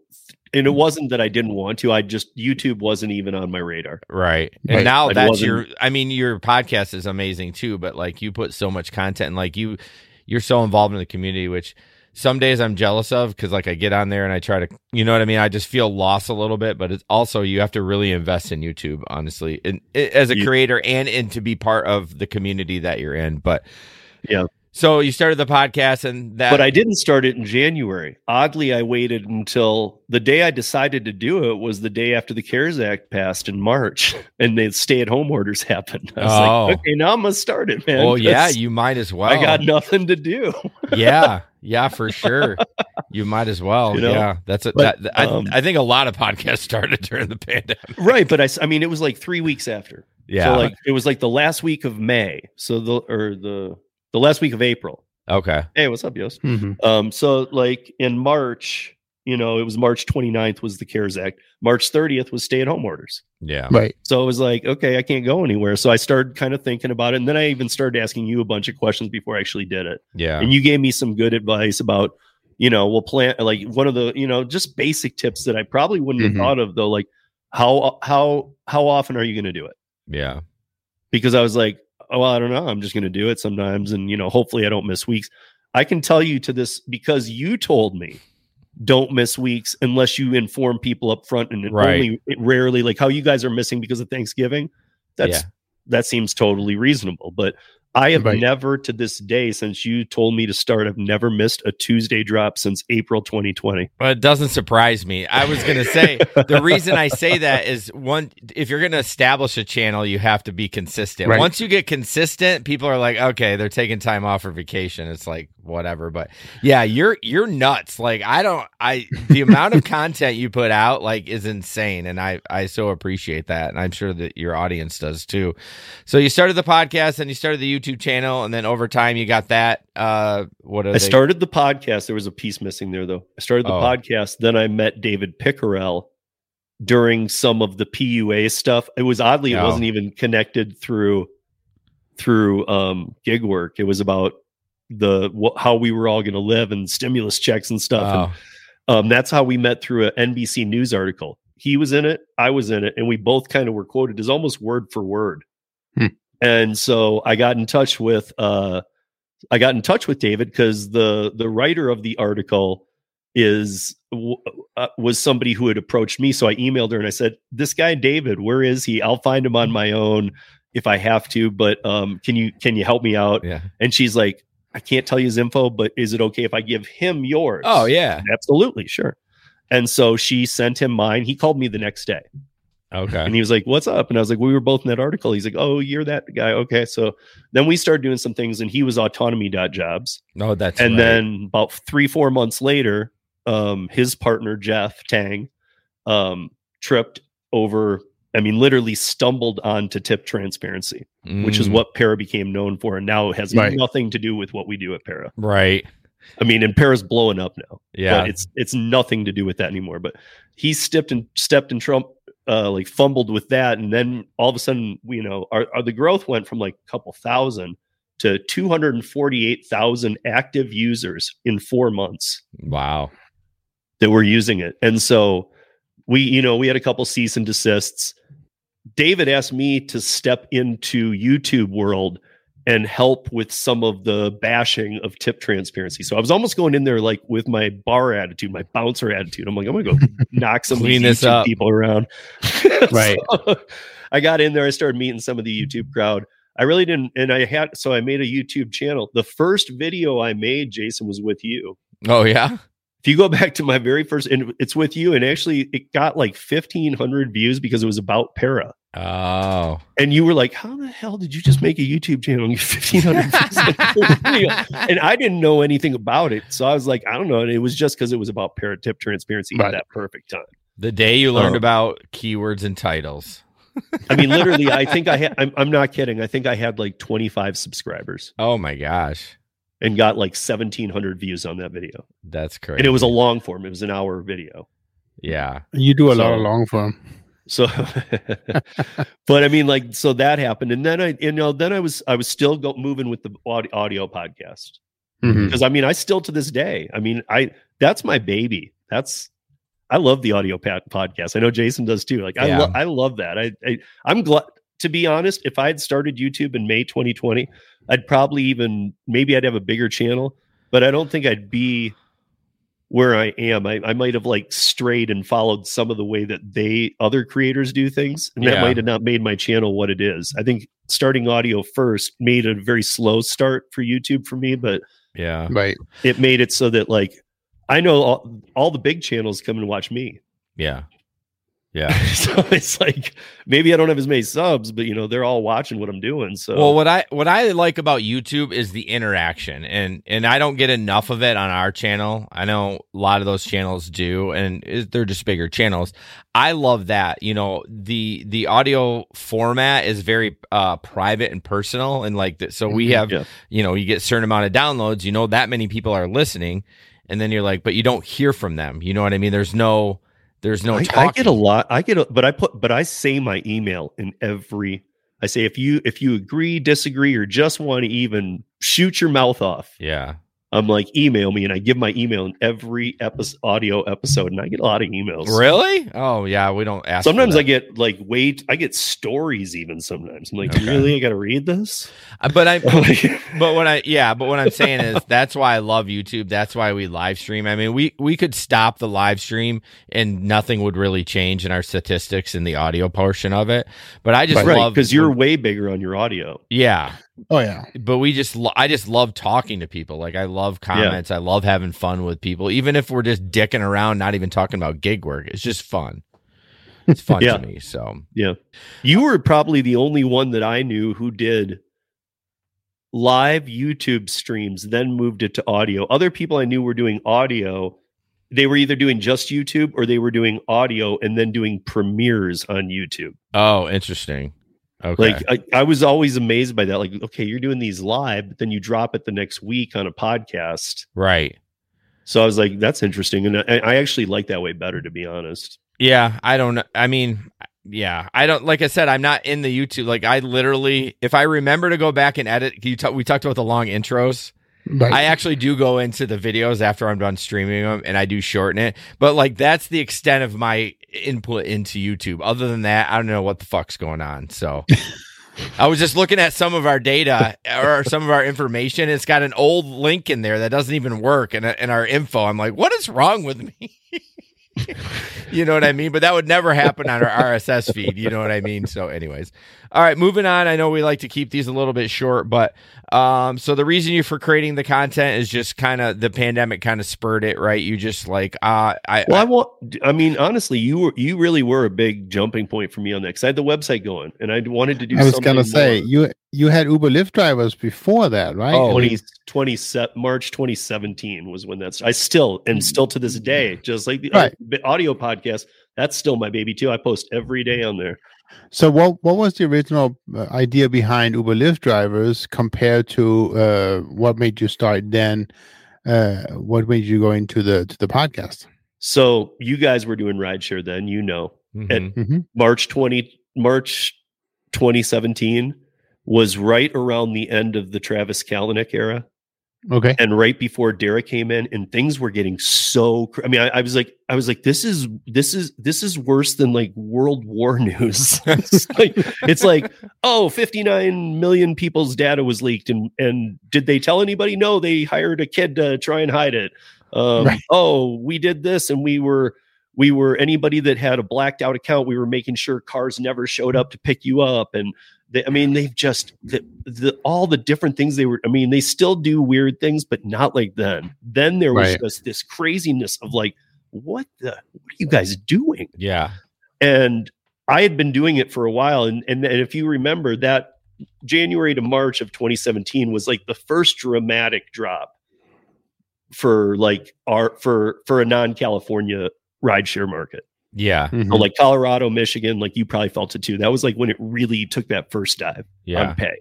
[SPEAKER 3] and it wasn't that I didn't want to. I just YouTube wasn't even on my radar.
[SPEAKER 1] Right. And
[SPEAKER 2] Right.
[SPEAKER 1] now
[SPEAKER 3] I
[SPEAKER 1] that's
[SPEAKER 3] wasn't-
[SPEAKER 1] your I mean your podcast is amazing too, but like you put so much content and like you you're so involved in the community which some days I'm jealous of cuz like I get on there and I try to you know what I mean? I just feel lost a little bit, but it's also you have to really invest in YouTube honestly. And eh, as a creator and and to be part of the community that you're in. But
[SPEAKER 3] Yeah.
[SPEAKER 1] So you started the podcast, and that.
[SPEAKER 3] but I didn't start it in January. Oddly, I waited until the day I decided to do it was the day after the CARES Act passed in March, (laughs) and the stay-at-home orders happened. I was
[SPEAKER 1] Oh.
[SPEAKER 3] like, okay, now I'm gonna start it, man.
[SPEAKER 1] Oh yeah, you might as well.
[SPEAKER 3] I got nothing to do. (laughs)
[SPEAKER 1] yeah, yeah, for sure. You might as well.
[SPEAKER 3] You know?
[SPEAKER 1] yeah, that's a,
[SPEAKER 3] But,
[SPEAKER 1] that, I,
[SPEAKER 3] um,
[SPEAKER 1] I think a lot of podcasts (laughs) started during the pandemic.
[SPEAKER 3] right, but I mean, it was like three weeks after.
[SPEAKER 1] Yeah.
[SPEAKER 3] So like it was like the last week of May. So the or the the last week of April.
[SPEAKER 1] okay.
[SPEAKER 3] Hey, what's up, Yost?
[SPEAKER 2] Mhm.
[SPEAKER 3] Um, so like in March, you know, it was March 29th was the CARES Act. March 30th was stay-at-home orders.
[SPEAKER 1] Yeah.
[SPEAKER 2] Right.
[SPEAKER 3] So it was like, okay, I can't go anywhere. So I started kind of thinking about it. And then I even started asking you a bunch of questions before I actually did it.
[SPEAKER 1] Yeah.
[SPEAKER 3] And you gave me some good advice about, you know, we'll plan like one of the, you know, just basic tips that I probably wouldn't
[SPEAKER 2] Mhm.
[SPEAKER 3] have thought of though. Like how how how often are you going to do it?
[SPEAKER 1] Yeah.
[SPEAKER 3] Because I was like, oh, I don't know. I'm just going to do it sometimes. And, you know, hopefully I don't miss weeks. I can tell you to this because you told me don't miss weeks unless you inform people up front and
[SPEAKER 1] Right.
[SPEAKER 3] only rarely like how you guys are missing because of Thanksgiving. That's
[SPEAKER 1] Yeah.
[SPEAKER 3] that seems totally reasonable. But I have
[SPEAKER 2] Right.
[SPEAKER 3] never to this day since you told me to start, I've never missed a Tuesday drop since April 2020.
[SPEAKER 1] But it doesn't surprise me. I was going to say the (laughs) reason I say that is one if you're going to establish a channel, you have to be consistent.
[SPEAKER 2] Right.
[SPEAKER 1] Once you get consistent, people are like, "Okay, they're taking time off for vacation." It's like whatever, but yeah, you're you're nuts. Like I don't I the amount of (laughs) content you put out like is insane and I I so appreciate that and I'm sure that your audience does too. So you started the podcast and you started the YouTube channel and then over time you got that uh what
[SPEAKER 3] I
[SPEAKER 1] they
[SPEAKER 3] started the podcast. There was a piece missing there, though. I started the
[SPEAKER 1] Oh.
[SPEAKER 3] podcast. Then I met David Pickerel during some of the PUA stuff. It was oddly, it
[SPEAKER 1] Oh.
[SPEAKER 3] wasn't even connected through through um, gig work. It was about the wh- how we were all going to live and stimulus checks and stuff.
[SPEAKER 1] Oh,
[SPEAKER 3] And um, that's how we met through an NBC News article. He was in it, I was in it, and we both kind of were quoted as almost word for word.
[SPEAKER 2] Hmm.
[SPEAKER 3] And so I got in touch with uh, I got in touch with David because the the writer of the article is w- uh, was somebody who had approached me. So I emailed her and I said, "This guy David, where is he? I'll find him on my own if I have to, but um, can you can you help me out?"
[SPEAKER 1] yeah.
[SPEAKER 3] And she's like, "I can't tell you his info, but is it okay if I give him yours?"
[SPEAKER 1] Oh yeah.
[SPEAKER 3] absolutely, sure. And so she sent him mine. He called me the next day
[SPEAKER 1] Okay.
[SPEAKER 3] and he was like, What's up? And I was like, We were both in that article. He's like, Oh, you're that guy. Okay. So then we started doing some things, and he was autonomy.jobs.
[SPEAKER 1] No, that's
[SPEAKER 3] And
[SPEAKER 1] right.
[SPEAKER 3] then about three, four months later, um, his partner, Jeff Tang, um, tripped over, I mean, literally stumbled onto tip transparency, which is
[SPEAKER 1] Mm,
[SPEAKER 3] what Para became known for. And now it has
[SPEAKER 2] Right.
[SPEAKER 3] nothing to do with what we do at Para.
[SPEAKER 1] right.
[SPEAKER 3] I mean, and Para's blowing up now
[SPEAKER 1] Yeah.
[SPEAKER 3] but it's it's nothing to do with that anymore. But he stepped and stepped and Trump uh, like fumbled with that, and then all of a sudden, you know, our, our the growth went from like a couple thousand to two hundred and forty eight thousand active users in four months
[SPEAKER 1] wow.
[SPEAKER 3] that were using it, and so we, you know, we had a couple cease and desists. David asked me to step into YouTube world and help with some of the bashing of tip transparency. So I was almost going in there like with my bar attitude, my bouncer attitude. I'm like, I'm gonna go (laughs) knock some
[SPEAKER 1] Clean
[SPEAKER 3] of these YouTube people around. (laughs)
[SPEAKER 2] Right.
[SPEAKER 3] So, I got in there. I started meeting some of the YouTube crowd. I really didn't, and I had so I made a YouTube channel. The first video I made, Jason, was with you.
[SPEAKER 1] Oh yeah.
[SPEAKER 3] If you go (laughs) back to my very first, and it's with you, and actually it got like 1,500 views because it was about para.
[SPEAKER 1] Oh.
[SPEAKER 3] And you were like, "How the hell did you just make a YouTube channel and get 1,500 views?" on (laughs) the video?" and I didn't know anything about it, so I was like, "I don't know." And it was just because it was about para tip transparency
[SPEAKER 2] Right.
[SPEAKER 3] at that perfect time.
[SPEAKER 1] The day you learned
[SPEAKER 3] Oh.
[SPEAKER 1] about keywords and titles. (laughs)
[SPEAKER 3] I mean, literally, I think I had. I'm, I'm not kidding. I think I had like 25 subscribers
[SPEAKER 1] Oh my gosh.
[SPEAKER 3] And got like 1,700 views on that video.
[SPEAKER 1] That's crazy.
[SPEAKER 3] And it was a long form. It was an hour video.
[SPEAKER 1] yeah.
[SPEAKER 2] You do a lot of long form. (laughs)
[SPEAKER 3] So, but I mean, like, so that happened, and then I, you know, then I was, I was still go, moving with the audio, audio podcast
[SPEAKER 2] Mhm.
[SPEAKER 3] because I mean, I still to this day, I mean, I that's my baby. That's I love the audio pat podcast. I know Jason does too. Like, I,
[SPEAKER 1] Yeah.
[SPEAKER 3] lo- I love that. I, I, I'm glad to be honest. If I had started YouTube in May 2020, I'd probably even maybe I'd have a bigger channel, but I don't think I'd be where I am. I, I might have like strayed and followed some of the way that they other creators do things, and that
[SPEAKER 1] Yeah.
[SPEAKER 3] might have not made my channel what it is. I think starting audio first made a very slow start for YouTube for me, but
[SPEAKER 1] Yeah.
[SPEAKER 2] Right.
[SPEAKER 3] it made it so that like I know all, all the big channels come and watch me.
[SPEAKER 1] Yeah. Yeah. (laughs)
[SPEAKER 3] so it's like maybe I don't have as many subs, but you know they're all watching what I'm doing. So
[SPEAKER 1] Well, what I what I like about YouTube is the interaction, and and I don't get enough of it on our channel. I know a lot of those channels do, and it- they're just bigger channels. I love that. You know, the the audio format is very uh private and personal, and like that. So we
[SPEAKER 2] Mhm.
[SPEAKER 1] have,
[SPEAKER 3] Yeah.
[SPEAKER 1] you know, you get a certain amount of downloads. You know that many people are listening, and then you're like, but you don't hear from them. You know what I mean? There's no. There's no
[SPEAKER 3] I. I get a lot. I get, a, but I put, but I say my email in every. I say if you if you agree, disagree, or just want to even shoot your mouth off,
[SPEAKER 1] Yeah.
[SPEAKER 3] I'm like email me, and I give my email in every episode, audio episode, and I get a lot of emails.
[SPEAKER 1] Really? Oh yeah. We don't ask.
[SPEAKER 3] Sometimes. I get like wait, I get stories even. Sometimes I'm like,
[SPEAKER 1] Okay.
[SPEAKER 3] really, I got to read this.
[SPEAKER 1] Uh, but I (laughs) (laughs) but what I yeah, but what I'm saying is (laughs) that's why I love YouTube. That's why we live stream. I mean, we we could stop the live stream and nothing would really change in our statistics in the audio portion of it. But I just
[SPEAKER 3] right,
[SPEAKER 1] love
[SPEAKER 3] because you're way bigger on your audio.
[SPEAKER 1] yeah.
[SPEAKER 2] Oh yeah.
[SPEAKER 1] But we just lo- I just love talking to people. Like I love comments. I love having fun with people, even if we're just dicking around, not even talking about gig work. It's just fun. It's fun
[SPEAKER 3] Yeah.
[SPEAKER 1] to me. So
[SPEAKER 3] Yeah. You were probably the only one that I knew who did live YouTube streams, then moved it to audio. Other people I knew were doing audio. They were either doing just YouTube or they were doing audio and then doing premieres on YouTube.
[SPEAKER 1] oh, interesting. Okay.
[SPEAKER 3] Like I, I was always amazed by that. Like, okay, you're doing these live, but then you drop it the next week on a podcast.
[SPEAKER 1] right.
[SPEAKER 3] So I was like, that's interesting. And I, I actually like that way better, to be honest.
[SPEAKER 1] Yeah, I don't know. I mean, yeah, I don't. Like I said, I'm not in the YouTube. Like I literally, if I remember to go back and edit, you ta- we talked about the long intros.
[SPEAKER 2] Right.
[SPEAKER 1] I actually do go into the videos after I'm done streaming them, and I do shorten it. But like that's the extent of my input into YouTube. Other than that, I don't know what the fuck's going on. So. (laughs) I was just looking at some of our data or some of our information. It's got an old link in there that doesn't even work, and in our info, I'm like, "What is wrong with me?" (laughs) (laughs) you know what I mean? But that would never happen on our RSS feed. You know what I mean? So, anyways, all right, moving on. I know we like to keep these a little bit short, but um, so the reason you for creating the content is just kind of the pandemic kind of spurred it, right? You just like, uh, I,
[SPEAKER 3] Well, I
[SPEAKER 1] I
[SPEAKER 3] want. I mean, honestly, you were you really were a big jumping point for me on that because I had the website going and I wanted to do.
[SPEAKER 2] I was gonna say
[SPEAKER 3] more.
[SPEAKER 2] you you had Uber Lyft drivers before that, right?
[SPEAKER 1] Oh,
[SPEAKER 3] 20, 20 March 2017 was when that's. I still and still to this day, just like the
[SPEAKER 2] Mm. Right.
[SPEAKER 3] Other audio podcast, that's still my baby too. I post every day on there.
[SPEAKER 2] So what what was the original uh, idea behind Uber Lyft drivers compared to uh, what made you start then? Uh, what made you go into the to the podcast?
[SPEAKER 3] So you guys were doing rideshare then, you know.
[SPEAKER 1] Mhm.
[SPEAKER 2] hmm
[SPEAKER 3] March 20 March 2017 was right around the end of the Travis Kalanick era.
[SPEAKER 2] Okay.
[SPEAKER 3] and right before Derek came in, and things were getting so. Cr- I mean, I, I was like, I was like, this is this is this is worse than like World War (laughs) news. it's like, it's like, oh, 59 million people's data was leaked, and and did they tell anybody? No, they hired a kid to try and hide it. Um,
[SPEAKER 2] Right.
[SPEAKER 3] Oh, we did this, and we were we were anybody that had a blacked out account. We were making sure cars never showed up to pick you up, and they, I mean, they've just the, the all the different things they were. I mean, they still do weird things, but not like then. Then there was
[SPEAKER 2] Right.
[SPEAKER 3] just this craziness of like, what the what are you guys doing?
[SPEAKER 1] Yeah.
[SPEAKER 3] And I had been doing it for a while, and and, and if you remember that January to March of 2017 was like the first dramatic drop for like our for for a non-California rideshare market.
[SPEAKER 1] Yeah.
[SPEAKER 2] Mhm.
[SPEAKER 3] So like Colorado, Michigan, like you probably felt it too. That was like when it really took that first dive
[SPEAKER 1] Yeah.
[SPEAKER 3] on pay.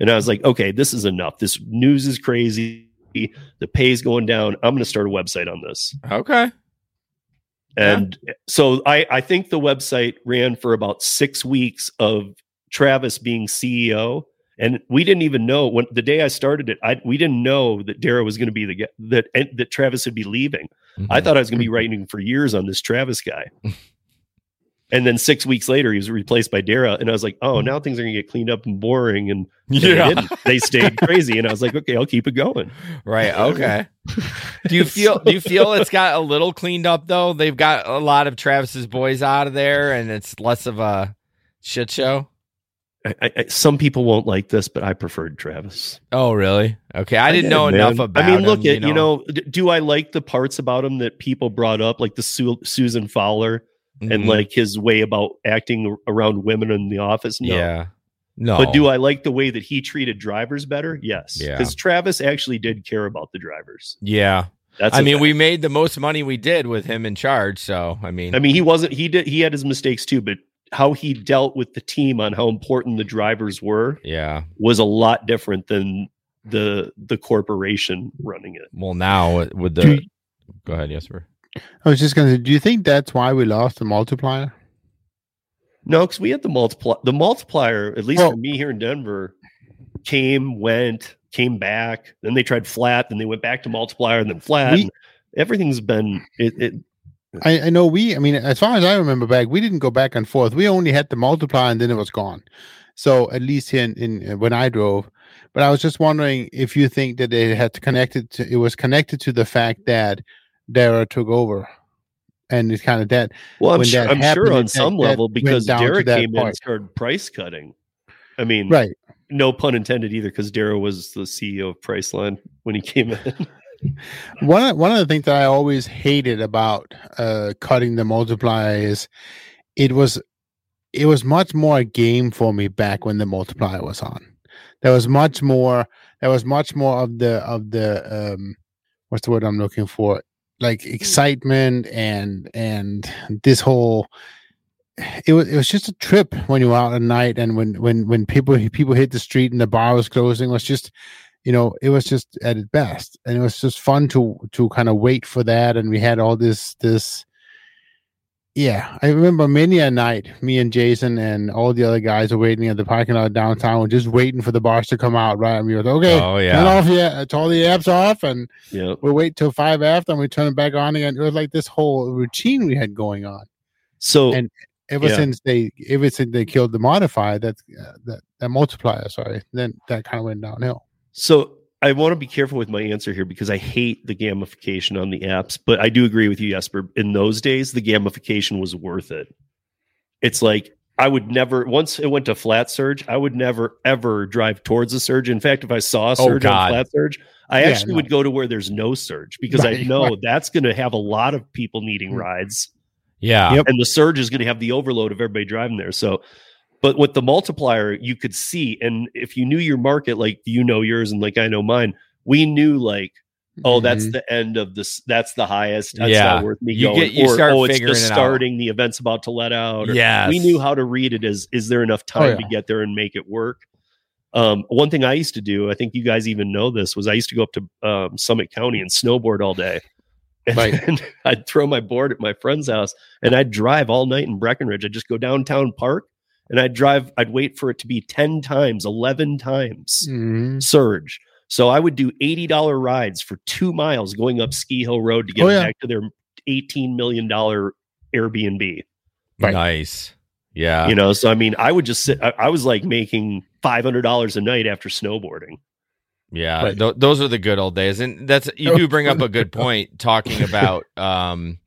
[SPEAKER 3] And I was like, okay, this is enough. This news is crazy. The pay's going down. I'm going to start a website on this.
[SPEAKER 1] Okay. Yeah.
[SPEAKER 3] And so I, I think the website ran for about six weeks of Travis being CEO. And we didn't even know when the day I started it, I we didn't know that Dara was going to be the guy that and that Travis would be leaving. I
[SPEAKER 1] Mhm.
[SPEAKER 3] thought I was going to be writing for years on this Travis guy. (laughs) And then six weeks later, he was replaced by Dara, and I was like, "Oh, now things are gonna get cleaned up and boring." And, they,
[SPEAKER 1] Yeah.
[SPEAKER 3] didn't. they stayed (laughs) crazy, and I was like, "Okay, I'll keep it going."
[SPEAKER 1] Right. (laughs) Okay. Do you feel do you feel it's got a little cleaned up though? They've got a lot of Travis's boys out of there and it's less of a shit show?
[SPEAKER 3] I, I, I- some people won't like this, but I preferred Travis.
[SPEAKER 1] Oh, really? Okay. I didn't
[SPEAKER 3] did,
[SPEAKER 1] know
[SPEAKER 3] man.
[SPEAKER 1] enough about him.
[SPEAKER 3] I mean, look
[SPEAKER 1] him,
[SPEAKER 3] at you know, d- do I like the parts about him that people brought up, like the Su- Susan Fowler and
[SPEAKER 1] Mhm.
[SPEAKER 3] like his way about acting around women in the office? No.
[SPEAKER 1] Yeah. No.
[SPEAKER 3] But do I like the way that he treated drivers better? Yes.
[SPEAKER 1] Yeah.
[SPEAKER 3] Because Travis actually did care about the drivers.
[SPEAKER 1] Yeah.
[SPEAKER 3] That's
[SPEAKER 1] I mean,
[SPEAKER 3] fact.
[SPEAKER 1] we made the most money we did with him in charge, so I mean,
[SPEAKER 3] I mean, he wasn't. He did. He had his mistakes too, but how he dealt with the team on how important the drivers were
[SPEAKER 1] yeah.
[SPEAKER 3] was a lot different than the the corporation running it.
[SPEAKER 1] Well, now with- with the
[SPEAKER 2] you-
[SPEAKER 1] Go ahead, yes sir
[SPEAKER 2] I was just going to say, do you think that's why we lost the multiplier?
[SPEAKER 3] No, because we had the multiplier. The multiplier, at least
[SPEAKER 2] Well-
[SPEAKER 3] for me here in Denver, came, went, came back. Then they tried flat. Then they went back to multiplier, and then flat.
[SPEAKER 2] We-
[SPEAKER 3] and everything's been it. it
[SPEAKER 2] I, I know we, I mean, as far as I remember back, we didn't go back and forth. We only had to multiply and then it was gone. So at least here in, in uh, when I drove, but I was just wondering if you think that it had connected to, it was connected to the fact that Dara took over and it's kind of that.
[SPEAKER 3] well, I'm sure. I'm
[SPEAKER 2] happened,
[SPEAKER 3] sure on
[SPEAKER 2] that-
[SPEAKER 3] some
[SPEAKER 2] that
[SPEAKER 3] level because
[SPEAKER 2] Dara to
[SPEAKER 3] Derek
[SPEAKER 2] that
[SPEAKER 3] came in and
[SPEAKER 2] part.
[SPEAKER 3] started price cutting. I mean,
[SPEAKER 2] Right.
[SPEAKER 3] no pun intended either, because Dara was the CEO of Priceline when he came in.
[SPEAKER 2] One of, one of the things that I always hated about uh, cutting the multiplier is it was it was much more a game for me back when the multiplier was on. There was much more. There was much more of the of the um, what's the word I'm looking for? Like excitement and and this whole. It was it was just a trip when you were out at night and when when when people people hit the street and the bar was closing it was just you know it was just at its best and it was just fun to to kind of wait for that and we had all this this yeah i remember many a night me and jason and all the other guys were waiting at the parking lot downtown we're just waiting for the bars to come out right and we were like, okay
[SPEAKER 1] Oh
[SPEAKER 2] turn
[SPEAKER 1] yeah.
[SPEAKER 2] off yeah turn all the apps off and
[SPEAKER 3] yeah.
[SPEAKER 2] we wait till five after and we turn it back on again it was like this whole routine we had going on
[SPEAKER 3] So
[SPEAKER 2] And- ever
[SPEAKER 3] Yeah.
[SPEAKER 2] since they ever since they killed the modifier that uh, that that multiplier sorry then that kind of went downhill
[SPEAKER 3] So I want to be careful with my answer here because I hate the gamification on the apps, but I do agree with you, Jesper. In those days, the gamification was worth it. It's like I would never once it went to flat surge, I would never ever drive towards a surge. In fact, if I saw a surge on flat surge, I
[SPEAKER 2] Yeah,
[SPEAKER 3] actually
[SPEAKER 2] no.
[SPEAKER 3] would go to where there's no surge because I (laughs) know
[SPEAKER 2] right.
[SPEAKER 3] that's going to have a lot of people needing
[SPEAKER 2] Mm.
[SPEAKER 3] rides
[SPEAKER 1] Yeah.
[SPEAKER 2] Yep.
[SPEAKER 3] and the surge is going to have the overload of everybody driving there. So, but with the multiplier, you could see, and if you knew your market, like you know yours, and like I know mine, we knew like, oh, that's
[SPEAKER 2] Mhm.
[SPEAKER 3] the end of this. That's the highest. That's
[SPEAKER 1] Yeah.
[SPEAKER 3] not worth me
[SPEAKER 1] You
[SPEAKER 3] going.
[SPEAKER 1] get- you
[SPEAKER 3] or
[SPEAKER 1] start
[SPEAKER 3] oh, it's just
[SPEAKER 1] it out.
[SPEAKER 3] starting. The event's about to let out.
[SPEAKER 1] Yes.
[SPEAKER 3] we knew how to read it as is there enough time
[SPEAKER 2] Oh,
[SPEAKER 3] to get there and make it work. Um, one thing I used to do, I think you guys even know this, was I used to go up to um, Summit County and snowboard all day. (laughs) And
[SPEAKER 2] Right.
[SPEAKER 3] I'd throw my board at my friend's house and I'd drive all night in Breckenridge. I'd just go downtown park and I'd drive, I'd wait for it to be 10 times, 11 times
[SPEAKER 2] Mhm.
[SPEAKER 3] surge. So I would do $80 rides for two miles going up Ski Hill Road to get
[SPEAKER 2] Oh, yeah.
[SPEAKER 3] back to their $18 million Airbnb.
[SPEAKER 2] Right.
[SPEAKER 1] Nice. Yeah.
[SPEAKER 3] You know, so I mean, I would just sit, I, I was like making $500 a night after snowboarding.
[SPEAKER 1] Yeah,
[SPEAKER 2] Right.
[SPEAKER 1] th- those are the good old days, and that's you (laughs) do bring up a good point talking about um,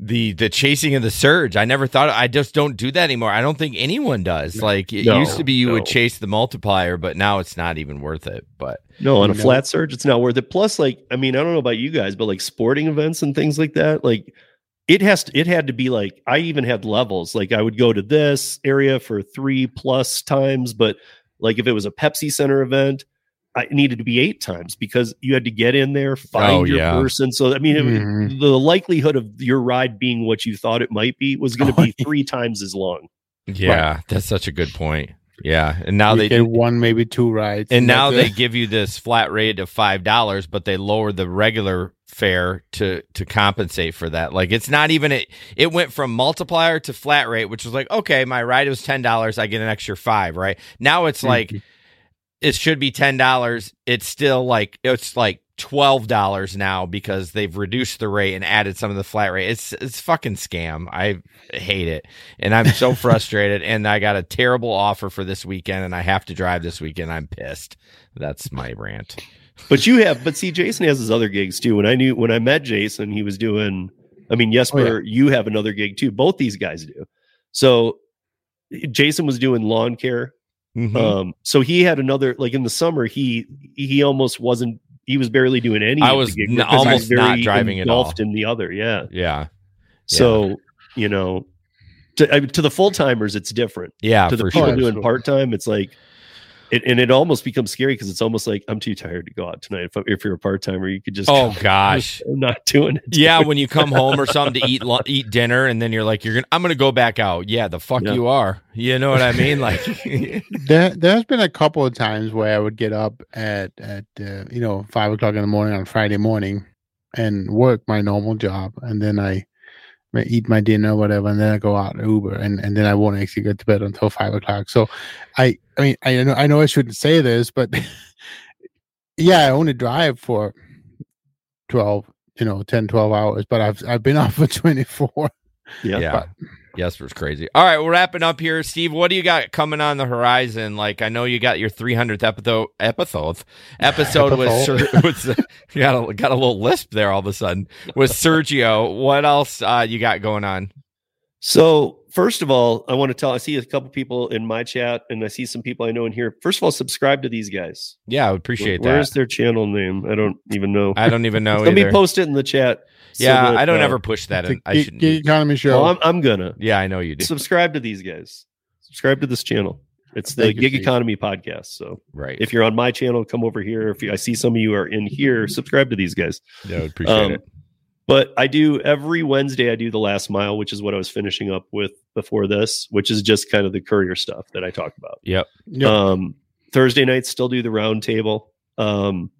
[SPEAKER 1] the the chasing of the surge. I never thought I just don't do that anymore. I don't think anyone does. Like it
[SPEAKER 3] No,
[SPEAKER 1] used to be, you
[SPEAKER 3] no.
[SPEAKER 1] would chase the multiplier, but now it's not even worth it. But
[SPEAKER 3] No, on a
[SPEAKER 2] No.
[SPEAKER 3] flat surge, it's not worth it. Plus, like, I mean, I don't know about you guys, but like sporting events and things like that, like it has to, it had to be like, I even had levels. Like I would go to this area for three plus times, but like if it was a Pepsi Center event, I it needed to be eight times because you had to get in there, find
[SPEAKER 1] Oh,
[SPEAKER 3] your
[SPEAKER 1] yeah.
[SPEAKER 3] person. So, I mean, it,
[SPEAKER 2] Mhm.
[SPEAKER 3] the likelihood of your ride being what you thought it might be was going to
[SPEAKER 2] Oh,
[SPEAKER 3] be three times as long.
[SPEAKER 1] yeah, that's such a good point. Yeah, and now
[SPEAKER 2] You
[SPEAKER 1] they
[SPEAKER 2] get one, maybe two rides,
[SPEAKER 1] and now they give you this flat rate of five dollars, but they lower the regular fare to to compensate for that. Like it's not even it. It went from multiplier to flat rate, which was like okay, my ride was ten dollars, I get an extra five. Right now, it's like
[SPEAKER 2] Mhm.
[SPEAKER 1] It should be ten dollars. It's still like it's like twelve dollars now because they've reduced the rate and added some of the flat rate. It's it's fucking scam. I hate it, and I'm so (laughs) frustrated. And I got a terrible offer for this weekend, and I have to drive this weekend. I'm pissed. That's my rant.
[SPEAKER 3] But you have, but see, Jason has his other gigs too. When I knew when I met Jason, he was doing. I mean, Jesper, oh, you have another gig too. Both these guys do. So Jason was doing lawn care.
[SPEAKER 1] Mhm.
[SPEAKER 3] Um, so he had another like in the summer. He he almost wasn't. He was barely doing any.
[SPEAKER 1] I was n-
[SPEAKER 3] work 'cause was
[SPEAKER 1] almost not driving at all.
[SPEAKER 3] In the other, yeah.
[SPEAKER 1] yeah,
[SPEAKER 3] So you know, to I mean, to the full timers, it's different.
[SPEAKER 1] yeah,
[SPEAKER 3] to the
[SPEAKER 1] for
[SPEAKER 3] people
[SPEAKER 1] sure.
[SPEAKER 3] doing part time, it's like, it, and it almost becomes scary because it's almost like I'm too tired to go out tonight. If, if you're a part timer, you could just
[SPEAKER 1] Oh (laughs) gosh. (laughs)
[SPEAKER 3] I'm not doing it.
[SPEAKER 1] Yeah, when you come home or something to eat lu- eat dinner, and then you're like, "You're gonna, I'm gonna go back out." Yeah, the fuck
[SPEAKER 3] Yeah.
[SPEAKER 1] you are. You know what I mean? (laughs) Like,
[SPEAKER 2] There, there's been a couple of times where I would get up at at uh, you know five o'clock in the morning on Friday morning, and work my normal job, and then I may eat my dinner, or whatever, and then I go out and Uber, and, and then I won't actually get to bed until five o'clock. So, I I mean I know I know I shouldn't say this, but (laughs) yeah, I only drive for 12, you know, 10, 12 hours, but I've I've been off for (laughs) twenty four.
[SPEAKER 3] Yeah.
[SPEAKER 1] yeah, Jesper's crazy. All right, we're wrapping up here, Steve. What do you got coming on the horizon? Like, I know you got your 300th episode episode episode with Ser- (laughs) you got a, got a little lisp there all of a sudden with Sergio. What else uh, you got going on?
[SPEAKER 3] So first of all, I want to tell. I see a couple people in my chat, and I see some people I know in here. First of all, subscribe to these guys.
[SPEAKER 1] Yeah, I would appreciate
[SPEAKER 3] Where- Where's their channel name? I don't even know.
[SPEAKER 1] I don't even (laughs) know
[SPEAKER 3] Let
[SPEAKER 1] either.
[SPEAKER 3] me post it in the chat. So
[SPEAKER 1] yeah,
[SPEAKER 3] that,
[SPEAKER 1] I don't
[SPEAKER 3] uh,
[SPEAKER 1] ever push that.
[SPEAKER 2] The
[SPEAKER 1] In. I
[SPEAKER 2] gig,
[SPEAKER 1] shouldn't.
[SPEAKER 2] gig economy show.
[SPEAKER 3] Well, I'm, I'm gonna
[SPEAKER 1] Yeah, I know you do.
[SPEAKER 3] subscribe to these guys. Subscribe to this channel. It's the
[SPEAKER 2] Thank
[SPEAKER 3] Gig
[SPEAKER 2] Steve.
[SPEAKER 3] Economy podcast. So
[SPEAKER 1] Right.
[SPEAKER 3] if you're on my channel, come over here. If you, I see some of you are in here, subscribe to these guys.
[SPEAKER 1] yeah, I would appreciate
[SPEAKER 3] Um,
[SPEAKER 1] it.
[SPEAKER 3] But I do every Wednesday. I do the last mile, which is what I was finishing up with before this, which is just kind of the courier stuff that I talk about.
[SPEAKER 1] Yep.
[SPEAKER 2] Yep.
[SPEAKER 3] Um, Thursday nights still do the round table. Um,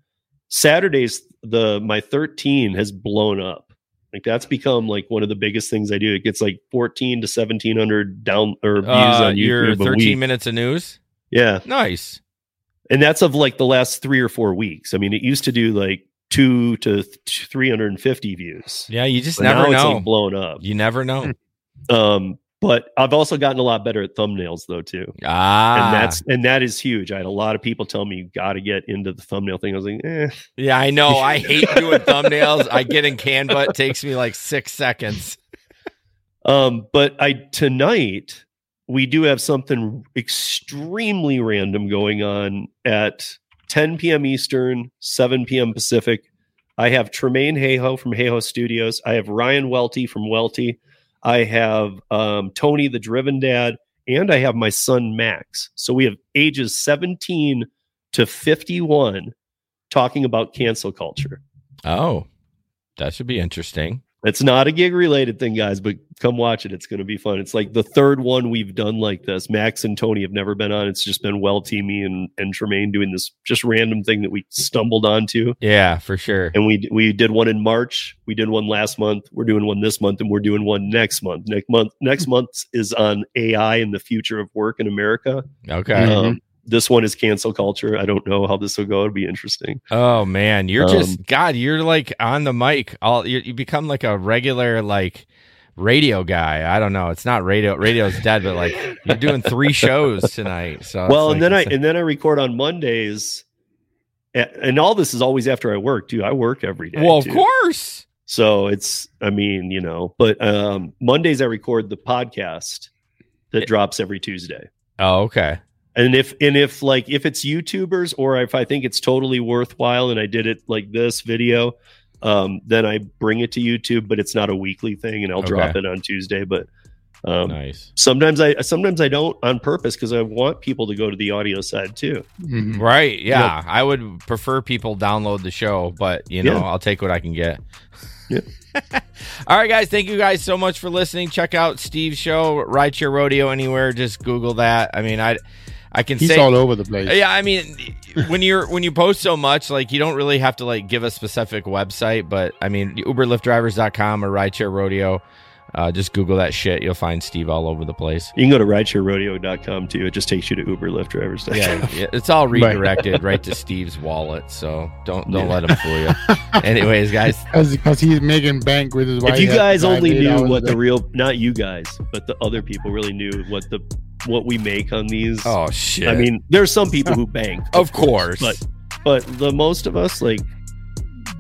[SPEAKER 3] Saturdays, the my 13 has blown up. Like that's become like one of the biggest things I do. It gets like 14 to 1700 down or views
[SPEAKER 1] Uh,
[SPEAKER 3] on
[SPEAKER 1] your
[SPEAKER 3] YouTube. a
[SPEAKER 1] 13
[SPEAKER 3] week.
[SPEAKER 1] minutes of news.
[SPEAKER 3] Yeah,
[SPEAKER 1] Nice.
[SPEAKER 3] and that's of like the last three or four weeks. I mean, it used to do like two to 350 views.
[SPEAKER 1] Yeah, you just
[SPEAKER 3] But
[SPEAKER 1] never
[SPEAKER 3] now it's
[SPEAKER 1] know.
[SPEAKER 3] like blown up.
[SPEAKER 1] you never know. (laughs)
[SPEAKER 3] Um, but I've also gotten a lot better at thumbnails though too.
[SPEAKER 1] ah,
[SPEAKER 3] and that's and that is huge. I had a lot of people tell me you got to get into the thumbnail thing. I was like, eh.
[SPEAKER 1] yeah, I know. I (laughs) hate doing thumbnails. I get in Canva. It takes me like six seconds.
[SPEAKER 3] Um, but I tonight we do have something extremely random going on at 10 p.m. Eastern, 7 p.m. Pacific. I have Tremaine Hayho from Hayho Studios. I have Ryan Welty from Welty. I have um, Tony the Driven Dad, and I have my son Max. So we have ages 17 to 51 talking about cancel culture.
[SPEAKER 1] Oh, that should be interesting.
[SPEAKER 3] It's not a gig related thing, guys, but come watch it. It's going to be fun. It's like the third one we've done like this. Max and Tony have never been on. It's just been Welty, me, and and Tremaine doing this just random thing that we stumbled onto.
[SPEAKER 1] Yeah, for sure.
[SPEAKER 3] And we we did one in March. We did one last month. We're doing one this month, and we're doing one next month. Next month, next month is on AI and the future of work in America.
[SPEAKER 1] Okay.
[SPEAKER 3] Um, this one is cancel culture. I don't know how this will go. It'll be interesting.
[SPEAKER 1] Oh man, you're
[SPEAKER 3] Um,
[SPEAKER 1] just God. You're like on the mic. All you you become like a regular like radio guy. I don't know. It's not radio. Radio's dead, but like you're doing three shows tonight. So
[SPEAKER 3] well,
[SPEAKER 1] like-
[SPEAKER 3] and then I and then I record on Mondays, a- and all this is always after I work too. I work every day.
[SPEAKER 1] well, of
[SPEAKER 3] too.
[SPEAKER 1] course.
[SPEAKER 3] So it's, I mean, you know, but um, Mondays I record the podcast that drops every Tuesday.
[SPEAKER 1] Oh, okay.
[SPEAKER 3] And if and if like if it's YouTubers or if I think it's totally worthwhile and I did it like this video, um, then I bring it to YouTube, but it's not a weekly thing, and I'll drop it on Tuesday. But um,
[SPEAKER 1] Nice.
[SPEAKER 3] sometimes I sometimes I don't on purpose because I want people to go to the audio side too.
[SPEAKER 2] Mhm.
[SPEAKER 1] Right. Yeah. I would prefer people download the show, but you know,
[SPEAKER 3] Yeah.
[SPEAKER 1] I'll take what I can get.
[SPEAKER 3] Yeah. (laughs)
[SPEAKER 1] All right, guys. Thank you guys so much for listening. Check out Steve's show, Rideshare Rodeo, anywhere. Just Google that. I mean, I, I can
[SPEAKER 2] He's
[SPEAKER 1] say
[SPEAKER 2] all over the place.
[SPEAKER 1] Yeah, I mean, when you're when you post so much, like you don't really have to like give a specific website, but I mean, UberLyftDrivers.com or Rideshare Rodeo. Uh, just Google that shit. You'll find Steve all over the place.
[SPEAKER 3] You can go to ridesharerodeo.com too. It just takes you to Uber, Lyft, driver's license.
[SPEAKER 1] Yeah, yeah, it's all redirected right to Steve's wallet. So don't don't let him fool you. (laughs) Anyways, guys,
[SPEAKER 2] because he's making bank with his wife.
[SPEAKER 3] If you guys only knew what the real, not you guys, but the other people really knew what the what we make on these.
[SPEAKER 1] Oh shit!
[SPEAKER 3] I mean, there's some people who (laughs) bank,
[SPEAKER 1] of course,
[SPEAKER 3] but but the most of us like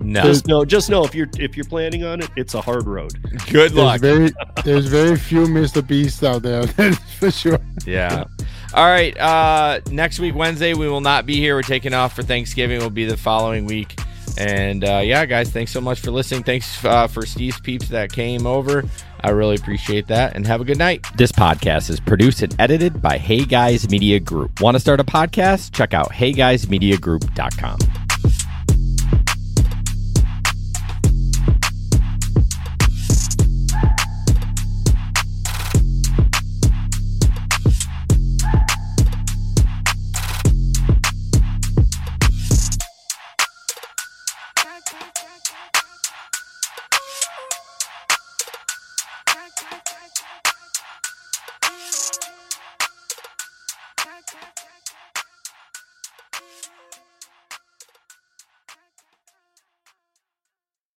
[SPEAKER 1] no.
[SPEAKER 3] Just know, just know if you're if you're planning on it, it's a hard road.
[SPEAKER 1] Good luck.
[SPEAKER 2] There's very, there's very few Mr. Beasts out there, (laughs) that's for sure.
[SPEAKER 1] Yeah. All right. Uh, next week, Wednesday, we will not be here. We're taking off for Thanksgiving. We'll be the following week. And uh, yeah, guys, thanks so much for listening. Thanks uh, for Steve's peeps that came over. I really appreciate that. And have a good night.
[SPEAKER 5] This podcast is produced and edited by Hey Guys Media Group. Want to start a podcast? Check out heyguysmediagroup.com.